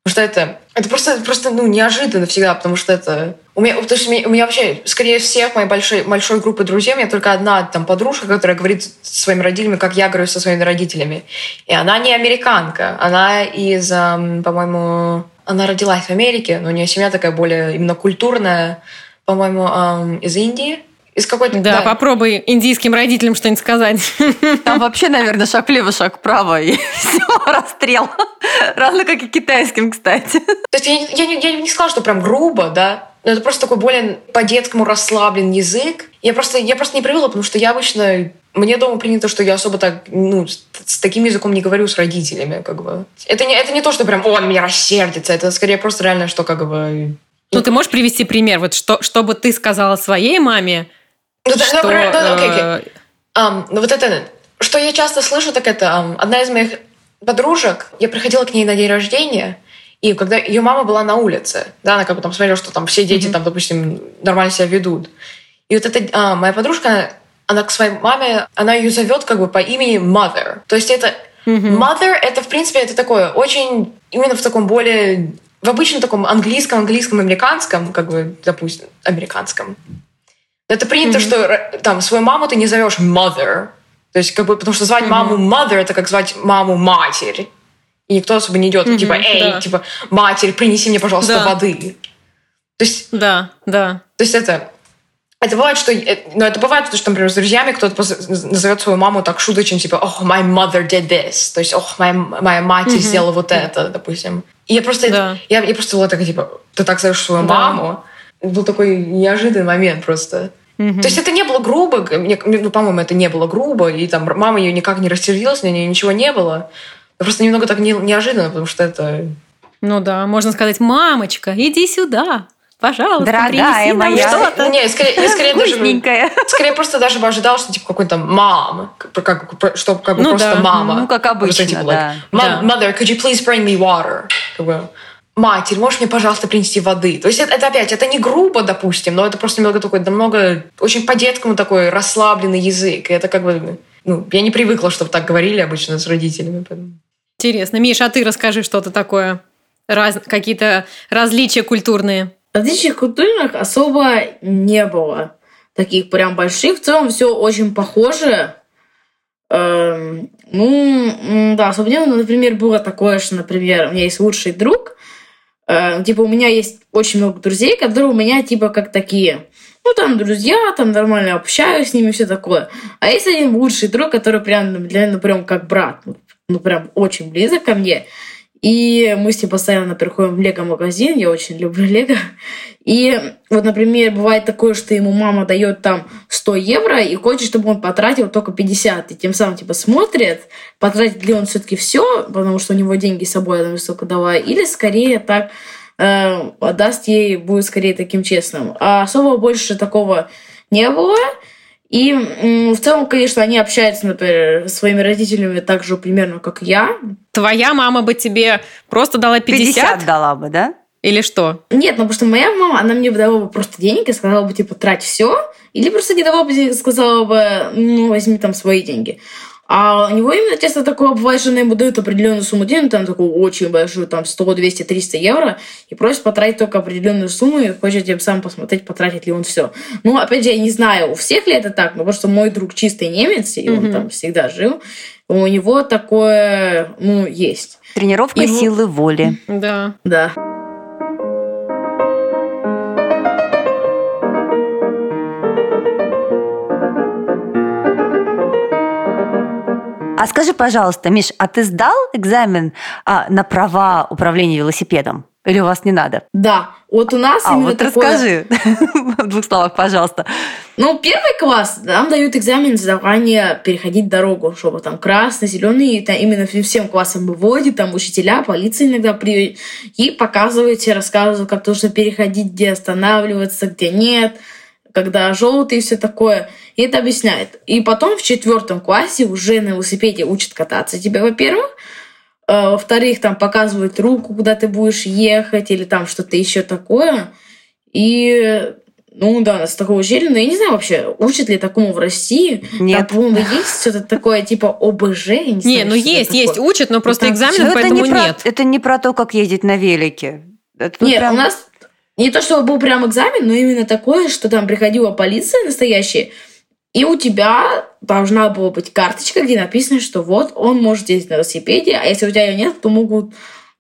Потому что это, это просто, просто ну, неожиданно всегда, потому что это... У меня, то есть у меня, у меня вообще, скорее всех моей большой, большой группы друзей, у меня только одна там подружка, которая говорит со своими родителями, как я говорю со своими родителями. И она не американка, она из, по-моему, она родилась в Америке, но у нее семья такая более именно культурная, по-моему, ам, из Индии. Из какой-то... Да, попробуй индийским родителям что-нибудь сказать. Там вообще, наверное, шаг влево, шаг вправо, и все, расстрел. Равно как и китайским, кстати. То есть я, не- я, не- я не сказала, что прям грубо, да, но это просто такой более по-детскому расслаблен язык. Я просто, я просто не привыкла, потому что я обычно... Мне дома принято, что я особо так, ну, с, таким языком не говорю с родителями, как бы. Это не, это не то, что прям, о, он меня рассердится, это скорее просто реально, что как бы... Ну, ты можешь привести пример, вот что, что бы ты сказала своей маме, Ну, да, что... например, ну, окей, окей. Ам, ну вот это, что я часто слышу, так это ам, одна из моих подружек, я приходила к ней на день рождения, и когда ее мама была на улице, да, она как бы там смотрела, что там все дети Мгм. там, допустим, нормально себя ведут. И вот эта а, моя подружка, она к своей маме, она ее зовет как бы по имени Mother. То есть это. Mother, это в принципе это такое очень именно в таком более в обычном таком английском, английском, американском, как бы, допустим, американском. Это принято, что там свою маму ты не зовешь mother. То есть, как бы, потому что звать маму mother это как звать маму матерь. И никто особо не идет, типа, эй, да. типа, матерь, принеси мне, пожалуйста, Да. воды. То есть, Да, да. то есть это это бывает, что... э, Но это бывает, потому что, например, с друзьями кто-то назовет свою маму так шуточно, типа, «Oh, my mother did this». То есть, «Oh, моя, моя мать Мгм. сделала вот это», допустим. И я просто... Да. Я, я просто была такая, типа, ты так зовешь свою Да. маму? Был такой неожиданный момент просто. Мгм. То есть это не было грубо, мне- ну, по-моему, это не было грубо, и там мама ее никак не рассердилась, на нее ничего не было. Просто немного так не- неожиданно, потому что это... Ну да, можно сказать, мамочка, иди сюда, пожалуйста, Дорогая принеси нам моя. что-то. Не, скорее, я скорее даже... Скорее просто даже бы ожидал, что типа какой-то мам, как, как, что как бы Ну просто да. мама. Ну, как Просто, обычно, типа, да. like, «Mo- Да. Mother, could you please bring me water? Как бы, Матерь, можешь мне, пожалуйста, принести воды? То есть это, это опять, это не грубо, допустим, но это просто немного такой, намного, очень по-детскому такой расслабленный язык. И это как бы, ну, я не привыкла, чтобы так говорили обычно с родителями. поэтому. Интересно. Миша, а ты расскажи что-то такое, раз- какие-то различия культурные. Различий культурных особо не было. Таких прям больших. В целом все очень похоже. Эм, ну, да, особенно, например, было такое, что, например, у меня есть лучший друг. Э, типа, у меня есть очень много друзей, которые у меня, типа, как такие. Ну, там друзья, там нормально общаюсь с ними, все такое. А есть один лучший друг, который прям для меня, ну, прям как брат. Ну, прям очень близок ко мне. И мы с ним постоянно приходим в лего-магазин, я очень люблю лего. И вот, например, бывает такое, что ему мама дает там 100 евро и хочет, чтобы он потратил только 50. И тем самым типа смотрит, потратит ли он все-таки все, потому что у него деньги с собой, я столько давая, или скорее так э, отдаст ей, будет скорее таким честным. А особо больше такого не было. И в целом, конечно, они общаются, например, с своими родителями так же примерно, как я. Твоя мама бы тебе просто дала 50? 50 дала бы, да? Или что? Нет, ну потому что моя мама, она мне бы дала бы просто денег и сказала бы, типа, трать все. Или просто не давала бы, сказала бы, ну, возьми там свои деньги. А у него именно часто такое бывает, что она ему дает определенную сумму денег, там такую очень большую, там 100, 200, 300 евро, и просит потратить только определенную сумму, и хочет тем самым посмотреть, потратит ли он все. Ну, опять же, я не знаю, у всех ли это так, но что мой друг чистый немец, и он mm-hmm. там всегда жил, у него такое, ну, есть. Тренировка Его... силы воли. Да. Да. А скажи, пожалуйста, Миш, а ты сдал экзамен а, на права управления велосипедом? Или у вас не надо? Да, вот у нас а, именно вот такое... расскажи в двух словах, пожалуйста. Ну, первый класс, нам дают экзамен задавание переходить дорогу, чтобы там красный, зеленый, и там именно всем классам выводит, там учителя, полиция иногда при... и показываете, рассказывают, как нужно переходить, где останавливаться, где нет – когда желтый и все такое. И это объясняет. И потом в четвертом классе уже на велосипеде учат кататься тебя, во-первых. А, во-вторых, там показывают руку, куда ты будешь ехать, или там что-то еще такое. И ну да, нас такого учили, но я не знаю вообще, учат ли такому в России. Нет. Там, по-моему, есть что-то такое типа ОБЖ. Я не, не знаю, ну есть, есть, такое. учат, но просто экзамен, поэтому это не нет. Про, это не про то, как ездить на велике. Это Нет, прям... у нас не то, чтобы был прям экзамен, но именно такое, что там приходила полиция настоящая, и у тебя должна была быть карточка, где написано, что вот он может ездить на велосипеде, а если у тебя ее нет, то могут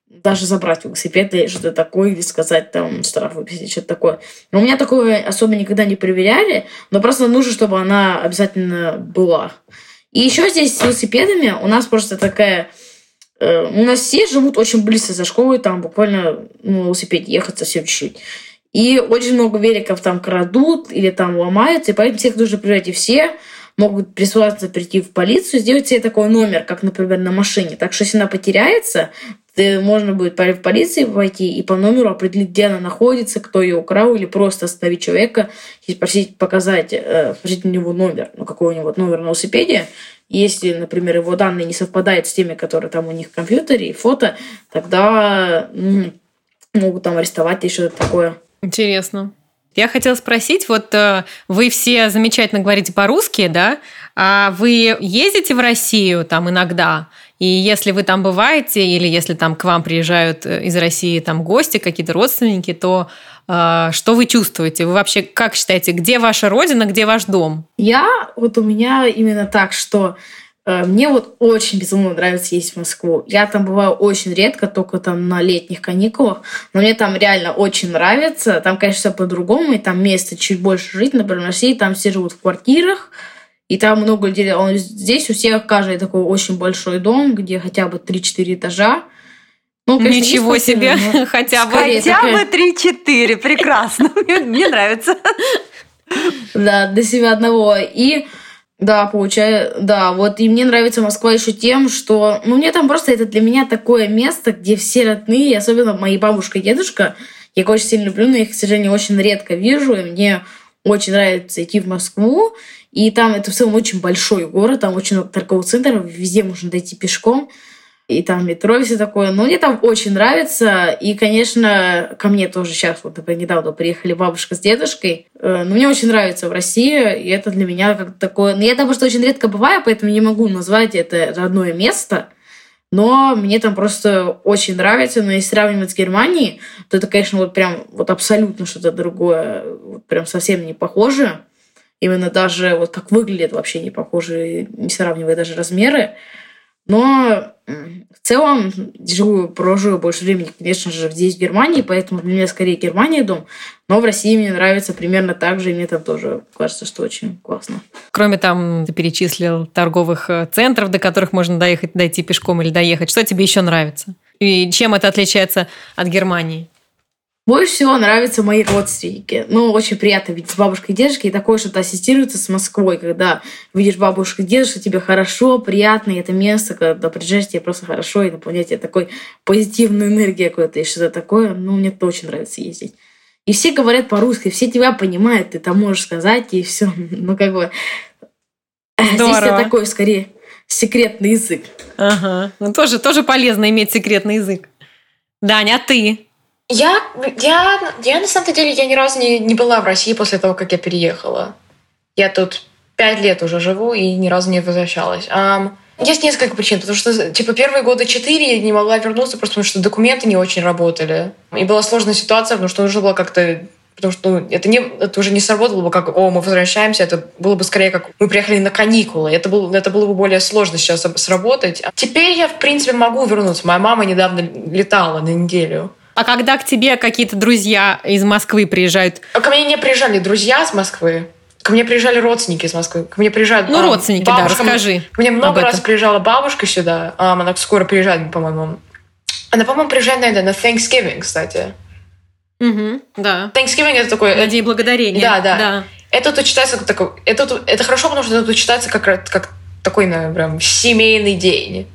даже забрать велосипед или что-то такое, или сказать там штраф выписать, что-то такое. Но у меня такое особо никогда не проверяли, но просто нужно, чтобы она обязательно была. И еще здесь с велосипедами у нас просто такая у нас все живут очень близко за школой, там буквально ну, велосипеде ехать совсем чуть-чуть. И очень много великов там крадут или там ломаются, и поэтому всех нужно проверять. И все могут присылаться прийти в полицию, сделать себе такой номер, как, например, на машине. Так что, если она потеряется, ты, можно будет в полиции пойти и по номеру определить, где она находится, кто ее украл, или просто остановить человека и спросить, показать, э, спросить у него номер, ну, какой у него номер на велосипеде, если, например, его данные не совпадают с теми, которые там у них в компьютере и фото, тогда ну, могут там арестовать и что-то такое. Интересно. Я хотела спросить, вот э, вы все замечательно говорите по-русски, да? А вы ездите в Россию там иногда? И если вы там бываете, или если там к вам приезжают э, из России там гости, какие-то родственники, то а, что вы чувствуете? Вы вообще как считаете, где ваша родина, где ваш дом? Я, вот у меня именно так, что э, мне вот очень безумно нравится ездить в Москву. Я там бываю очень редко, только там на летних каникулах. Но мне там реально очень нравится. Там, конечно, все по-другому. И там место чуть больше жить. Например, в России там все живут в квартирах. И там много людей. Он, здесь у всех каждый такой очень большой дом, где хотя бы 3-4 этажа. Ну, конечно, Ничего себе, но хотя бы. Хотя бы 3-4, прекрасно. Мне нравится. Да, для себя одного. И да, получаю, да, вот и мне нравится Москва еще тем, что, ну, мне там просто это для меня такое место, где все родные, особенно мои бабушка и дедушка, я их очень сильно люблю, но их, к сожалению, очень редко вижу, и мне очень нравится идти в Москву, и там это в целом очень большой город, там очень много торговых центров, везде можно дойти пешком, и там метро и все такое. Но мне там очень нравится. И, конечно, ко мне тоже сейчас, вот, например, недавно приехали бабушка с дедушкой. Э, но мне очень нравится в России, и это для меня как такое... Но я там просто очень редко бываю, поэтому не могу назвать это родное место. Но мне там просто очень нравится. Но если сравнивать с Германией, то это, конечно, вот прям вот абсолютно что-то другое. Вот прям совсем не похоже. Именно даже вот как выглядит вообще не похоже, не сравнивая даже размеры. Но целом живу, проживу больше времени, конечно же, здесь, в Германии, поэтому для меня скорее Германия дом. Но в России мне нравится примерно так же, и мне там тоже кажется, что очень классно. Кроме там, ты перечислил торговых э, центров, до которых можно доехать, дойти пешком или доехать. Что тебе еще нравится? И чем это отличается от Германии? Больше всего нравятся мои родственники. Ну, очень приятно видеть с бабушкой и дедушкой. И такое что-то ассистируется с Москвой, когда видишь бабушку и дедушку, тебе хорошо, приятно, и это место, когда приезжаешь, тебе просто хорошо, и наполняет тебя такой позитивной энергией какой-то, и что-то такое. Ну, мне тоже нравится ездить. И все говорят по-русски, все тебя понимают, ты там можешь сказать, и все. Ну, как бы... Здорово. Здесь это такой, скорее, секретный язык. Ага. Ну, тоже, тоже полезно иметь секретный язык. Даня, а ты? Я, я, я на самом деле, я ни разу не, не была в России после того, как я переехала. Я тут пять лет уже живу и ни разу не возвращалась. Um, есть несколько причин, потому что, типа, первые года четыре я не могла вернуться, просто потому что документы не очень работали. И была сложная ситуация, потому что нужно было как-то потому что ну, это, не, это уже не сработало бы как, о, мы возвращаемся, это было бы скорее как мы приехали на каникулы. Это, было, это было бы более сложно сейчас сработать. Теперь я, в принципе, могу вернуться. Моя мама недавно летала на неделю. А когда к тебе какие-то друзья из Москвы приезжают? А ко мне не приезжали друзья из Москвы. Ко мне приезжали родственники из Москвы. Ко мне приезжают Ну, а, родственники, бабушка. да, расскажи. Ко мне много раз приезжала бабушка сюда. А, она скоро приезжает, по-моему. Она, по-моему, приезжает, наверное, на Thanksgiving, кстати. Угу, да. Thanksgiving это такой... На День благодарения. Да, да. да. Это тут читается как такой... Это, это хорошо, потому что это тут читается как, как такой, наверное, прям семейный день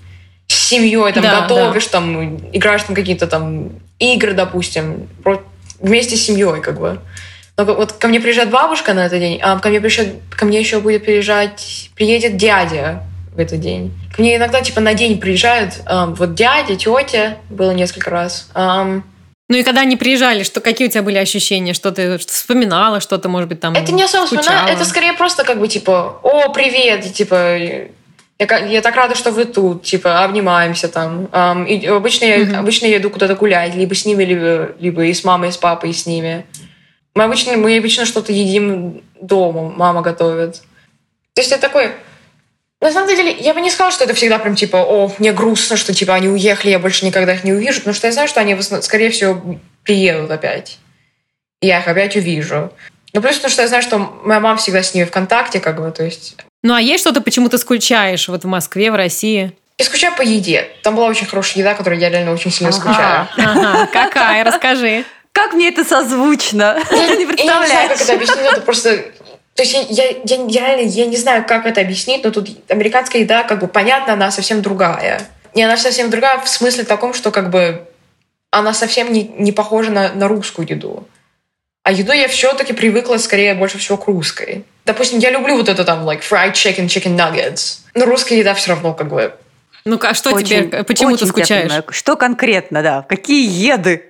с семьей, там, да, готовишь, да. там, играешь там какие-то там игры, допустим, вместе с семьей, как бы. Но вот ко мне приезжает бабушка на этот день, а ко мне, приезжает, ко мне еще будет приезжать, приедет дядя в этот день. Ко мне иногда типа на день приезжают эм, вот дядя, тетя, было несколько раз. Эм, ну и когда они приезжали, что какие у тебя были ощущения? Что ты вспоминала, что-то, может быть, там Это не особо вспоминала, это скорее просто как бы типа, о, привет, и, типа, я, я так рада, что вы тут, типа, обнимаемся там. Um, и обычно, я, mm-hmm. обычно я иду куда-то гулять, либо с ними, либо, либо и с мамой, и с папой, и с ними. Мы обычно, мы обычно что-то едим дома, мама готовит. То есть это такой... На самом деле, я бы не сказала, что это всегда прям типа, о, мне грустно, что типа они уехали, я больше никогда их не увижу, потому что я знаю, что они, скорее всего, приедут опять. И я их опять увижу. Ну, плюс потому что я знаю, что моя мама всегда с ними в контакте, как бы, то есть ну а есть что-то, почему ты скучаешь вот в Москве, в России? Я скучаю по еде. Там была очень хорошая еда, которой я реально очень сильно скучаю. Ага, какая? Расскажи. Как мне это созвучно? Я не представляю. Я не знаю, как это объяснить. Это просто то есть я, я, я, я реально я не знаю, как это объяснить, но тут американская еда, как бы понятно, она совсем другая. И она совсем другая в смысле таком, что как бы она совсем не, не похожа на, на русскую еду. А еду я все-таки привыкла скорее больше всего к русской. Допустим, я люблю вот это там, like, fried chicken, chicken nuggets. Но русская еда все равно как бы... Ну-ка, а что очень, тебе, почему очень ты скучаешь? Что конкретно, да? Какие еды?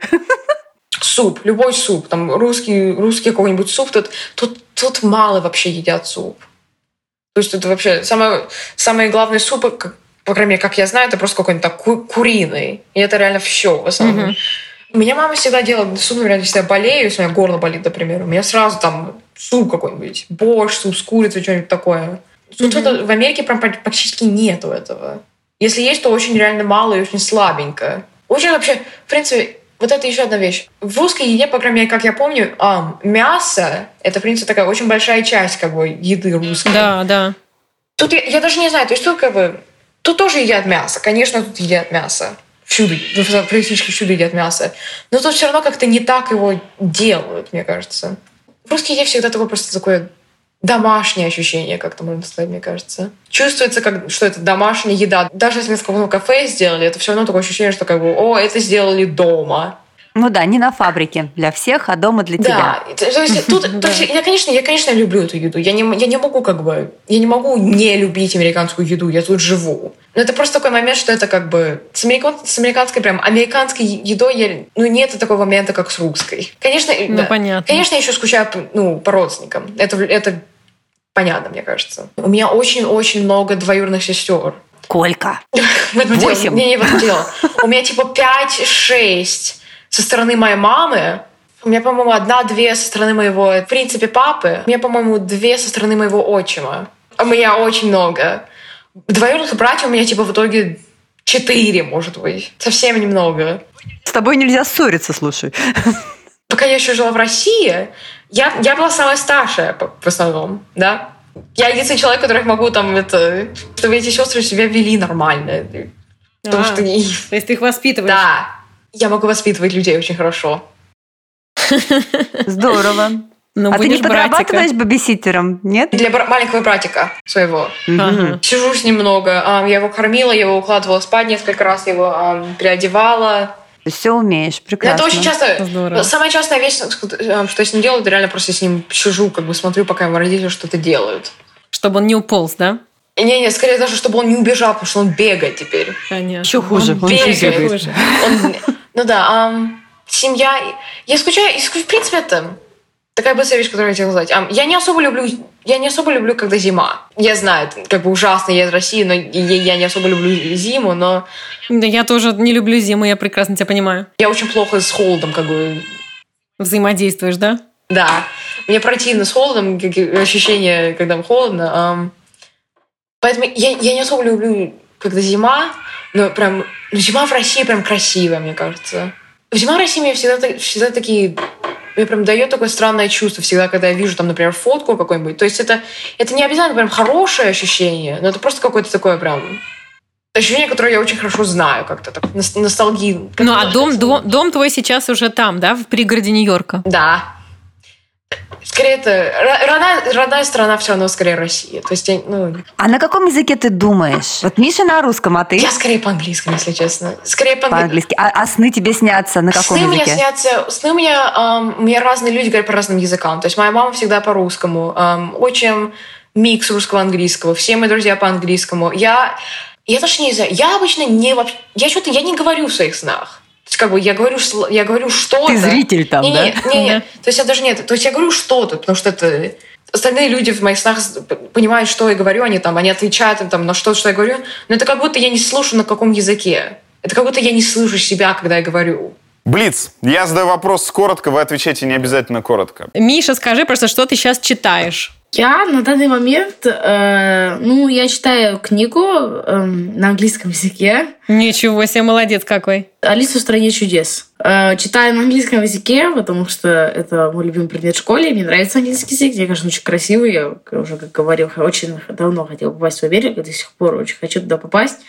Суп, любой суп. Там русский, русский какой-нибудь суп. Тут, тут, тут мало вообще едят суп. То есть это вообще самое, самые главные супы, как, по крайней мере, как я знаю, это просто какой-нибудь так ку- куриный. И это реально все в основном. Mm-hmm. У меня мама всегда делала суп, например, если я болею, если у меня горло болит, например, у меня сразу там суп какой-нибудь, борщ, суп с курицей, что-нибудь такое. Тут mm-hmm. в Америке прям практически нету этого. Если есть, то очень реально мало и очень слабенько. Очень вообще, в принципе, вот это еще одна вещь. В русской еде, по крайней мере, как я помню, а, мясо — это, в принципе, такая очень большая часть как бы еды русской. Да, да. Тут я, я даже не знаю, то есть тут как бы... Тут тоже едят мясо, конечно, тут едят мясо всюду, практически всюду едят мясо. Но тут все равно как-то не так его делают, мне кажется. В русской еде всегда такое просто такое домашнее ощущение, как-то можно сказать, мне кажется. Чувствуется, как, что это домашняя еда. Даже если в каком кафе сделали, это все равно такое ощущение, что как бы, о, это сделали дома. Ну да, не на фабрике для всех, а дома для тебя. Да, то есть тут, то есть я, конечно, я, конечно, люблю эту еду. Я не, я не могу как бы, я не могу не любить американскую еду. Я тут живу. Но это просто такой момент, что это как бы с, американ, с американской прям американской едой я, ну нет такого момента, как с русской. Конечно, ну, да, понятно. Конечно, я еще скучаю ну по родственникам. Это это понятно, мне кажется. У меня очень-очень много двоюродных сестер. Сколько? Восемь. Не, не в этом дело. У меня типа 5-6 со стороны моей мамы. У меня, по-моему, одна-две со стороны моего, в принципе, папы. У меня, по-моему, две со стороны моего отчима. У меня очень много. Двоюродных братьев у меня типа в итоге четыре, может быть. Совсем немного. С тобой нельзя ссориться, слушай. Пока я еще жила в России, я, я была самая старшая в основном, да. Я единственный человек, которых могу там это... Чтобы эти сестры себя вели нормально. Потому А, что... То есть ты их воспитываешь? Да. Я могу воспитывать людей очень хорошо. Здорово. Ну, а ты не будешь братика. подрабатываешь бабиситером, нет? Для бра- маленького братика своего. Ага. Сижу с ним много. Я его кормила, я его укладывала спать несколько раз, я его переодевала. Все умеешь, Но прекрасно. Это очень часто... Здорово. Самая частая вещь, э, что я с ним делаю, это реально просто с ним сижу, как бы смотрю, пока его родители что-то делают. Чтобы он не уполз, да? Не-не, скорее даже, чтобы он не убежал, потому что он бегает теперь. Понятно. Еще хуже. Он он бегает. Хуже. Он- ну да, ам, семья... Я скучаю, и в принципе, это такая быстрая вещь, которую я хотела сказать. Ам, я не особо люблю... Я не особо люблю, когда зима. Я знаю, это как бы ужасно, я из России, но я, я не особо люблю зиму, но Да я тоже не люблю зиму, я прекрасно тебя понимаю. я очень плохо с холодом, как бы... Взаимодействуешь, да? Да, мне противно с холодом, ощущения, когда холодно. ам. Поэтому я, я не особо люблю, когда зима, но прям ну, зима в России прям красивая, мне кажется. Зима в России мне всегда, всегда такие мне прям дает такое странное чувство всегда, когда я вижу там, например, фотку какой-нибудь. То есть это, это не обязательно прям хорошее ощущение, но это просто какое-то такое прям ощущение, которое я очень хорошо знаю, как-то так, ност- ностальгию. Как Ну, а дом, дом, дом твой сейчас уже там, да, в пригороде Нью-Йорка? Да. Скорее, это ро- родная, родная страна все равно скорее Россия. То есть, ну, А на каком языке ты думаешь? Вот Миша на русском, а ты я скорее по-английски, если честно. Скорее по-английски. по-английски. А, а сны тебе снятся на каком сны у меня языке? снятся, сны у меня, у меня разные люди говорят по разным языкам. То есть моя мама всегда по-русскому, ам, отчим микс русского-английского, все мои друзья по-английскому. Я, я даже не знаю, я обычно не вообще, я что-то, я не говорю в своих снах. Есть как бы я говорю, я говорю что-то. Ты зритель там, не, да? Не, не, не. То есть я даже нет. То есть я говорю что-то, потому что это остальные люди в моих снах понимают, что я говорю, они там, они отвечают им, там, на что, что я говорю, но это как будто я не слушаю на каком языке. Это как будто я не слышу себя, когда я говорю. Блиц. Я задаю вопрос коротко, вы отвечаете не обязательно коротко. Миша, скажи просто, что ты сейчас читаешь? Я на данный момент, э, ну, я читаю книгу эм, на английском языке Ничего себе, молодец какой. «Алиса в стране чудес». Э, читаю на английском языке, потому что это мой любимый предмет в школе. Мне нравится английский язык. Мне кажется, он очень красивый. Я уже, как говорил, очень давно хотела попасть в Америку. До сих пор очень хочу туда попасть.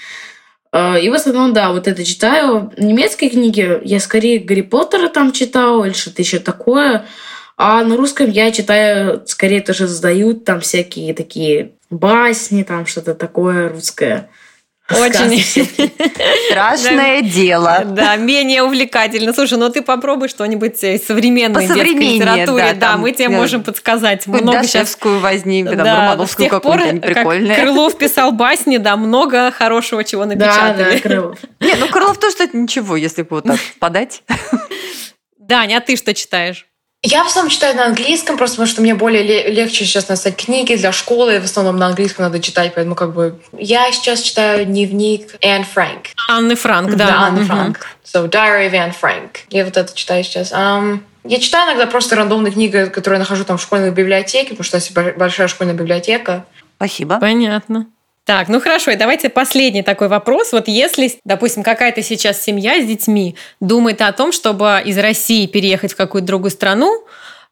Э, И в основном, да, вот это читаю. Немецкие книги я скорее Гарри Поттера там читала или что-то еще такое. А на русском я читаю, скорее тоже задают там всякие такие басни, там что-то такое русское. Очень. Страшное дело. Да, менее увлекательно. Слушай, ну ты попробуй что-нибудь из современной детской литературе. да, Да, там, мы тебе да. можем подсказать. Много сейчас Дашевскую возьми, там, Да, Романовскую с тех пор, какую-нибудь, они как прикольные. Крылов писал басни, да, много хорошего чего Да, напечатали. да, Крылов. Не, ну Крылов тоже, кстати, ничего, если бы вот так подать. Даня, а ты что читаешь? Я в основном читаю на английском, просто потому что мне более ле- легче сейчас настать книги для школы. В основном на английском надо читать, поэтому как бы... Я сейчас читаю дневник Энн Фрэнк. Анны Франк, да. Да, Анны. Франк. So, Diary of Anne Frank. Я вот это читаю сейчас. Ам, я читаю иногда просто рандомные книги, которые я нахожу там в школьной библиотеке, потому что у нас бо- большая школьная библиотека. Спасибо. Понятно. Так, ну хорошо, и давайте последний такой вопрос. Вот если, допустим, какая-то сейчас семья с детьми думает о том, чтобы из России переехать в какую-то другую страну,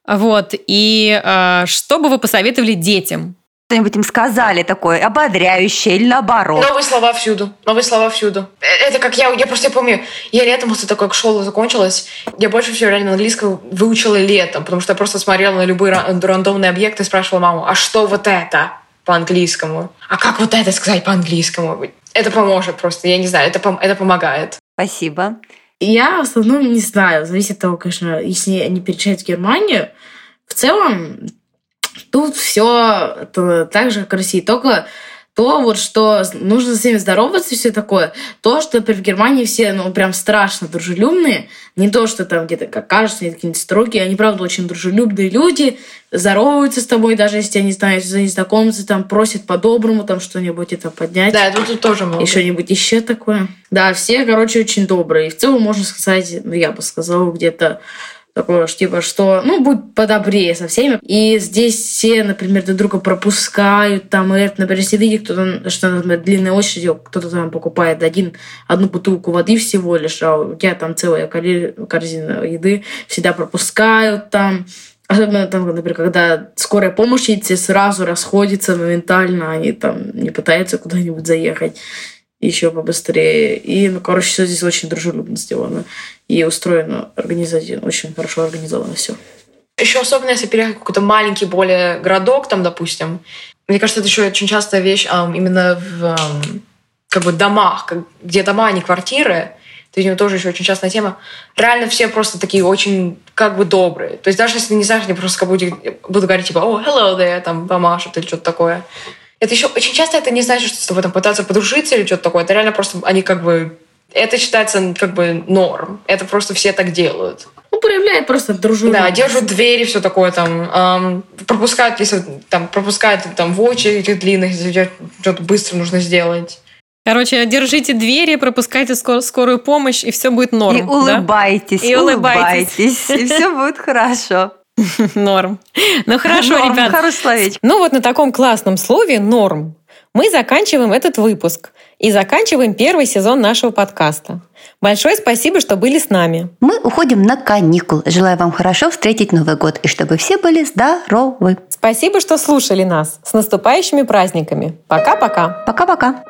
вот, и э, что бы вы посоветовали детям? Что-нибудь им сказали такое ободряющее или наоборот. Новые слова всюду. Новые слова всюду. Э, Это как я, я просто я помню, я летом, после того, как школа закончилась, я больше всего реально английского выучила летом, потому что я просто смотрела на любые ра- рандомные объекты и спрашивала маму, а что вот это по-английскому? А как вот это сказать по-английскому? Это поможет просто, я не знаю, это, пом- это помогает. Спасибо. Я в основном не знаю, зависит от того, конечно, если они переезжают в Германию. В целом, тут все так же, как в России, только то вот что нужно со всеми здороваться и все такое. То, что, в Германии все, ну, прям страшно дружелюбные. Не то, что там где-то, как кажется, они какие-нибудь строгие. Они, правда, очень дружелюбные люди. Здороваются с тобой, даже если они знают, за незнакомцы, там, просят по-доброму там что-нибудь это поднять. Да, это тут тоже много. И что-нибудь еще такое. Да, все, короче, очень добрые. И в целом, можно сказать, ну, я бы сказала, где-то такое, типа, что, ну, будь подобрее со всеми. И здесь все, например, друг друга пропускают, там, и это, например, если видит кто-то, что, например, длинная очередь, кто-то там покупает один, одну бутылку воды всего лишь, а у тебя там целая корзина еды, всегда пропускают там. Особенно там, например, когда скорая помощь все сразу расходятся моментально, они там не пытаются куда-нибудь заехать еще побыстрее. И, ну, короче, все здесь очень дружелюбно сделано. И устроено организовано, очень хорошо организовано все. Еще особенно, если переехать в какой-то маленький более городок, там, допустим. Мне кажется, это еще очень частая вещь um, именно в um, как бы домах, где дома, а не квартиры. То есть, тоже еще очень частная тема. Реально все просто такие очень как бы добрые. То есть даже если не знаешь, они просто как будут, будут говорить типа «О, hello there», там, помашут или что-то такое. Это еще очень часто это не значит, что с тобой там пытаться подружиться или что-то такое. Это реально просто они как бы... Это считается как бы норм. Это просто все так делают. Ну, проявляет просто дружелюбие. Да, держат двери, все такое там. Эм, пропускают, если там пропускают там в очередь длинных, если что-то быстро нужно сделать. Короче, держите двери, пропускайте скор- скорую помощь, и все будет норм. И улыбайтесь, да? и улыбайтесь, и все будет хорошо. Норм. Ну хорошо, норм, ребят. Хорошее словечко. Ну вот на таком классном слове «норм» мы заканчиваем этот выпуск и заканчиваем первый сезон нашего подкаста. Большое спасибо, что были с нами. Мы уходим на каникул. Желаю вам хорошо встретить Новый год и чтобы все были здоровы. Спасибо, что слушали нас. С наступающими праздниками. Пока-пока. Пока-пока.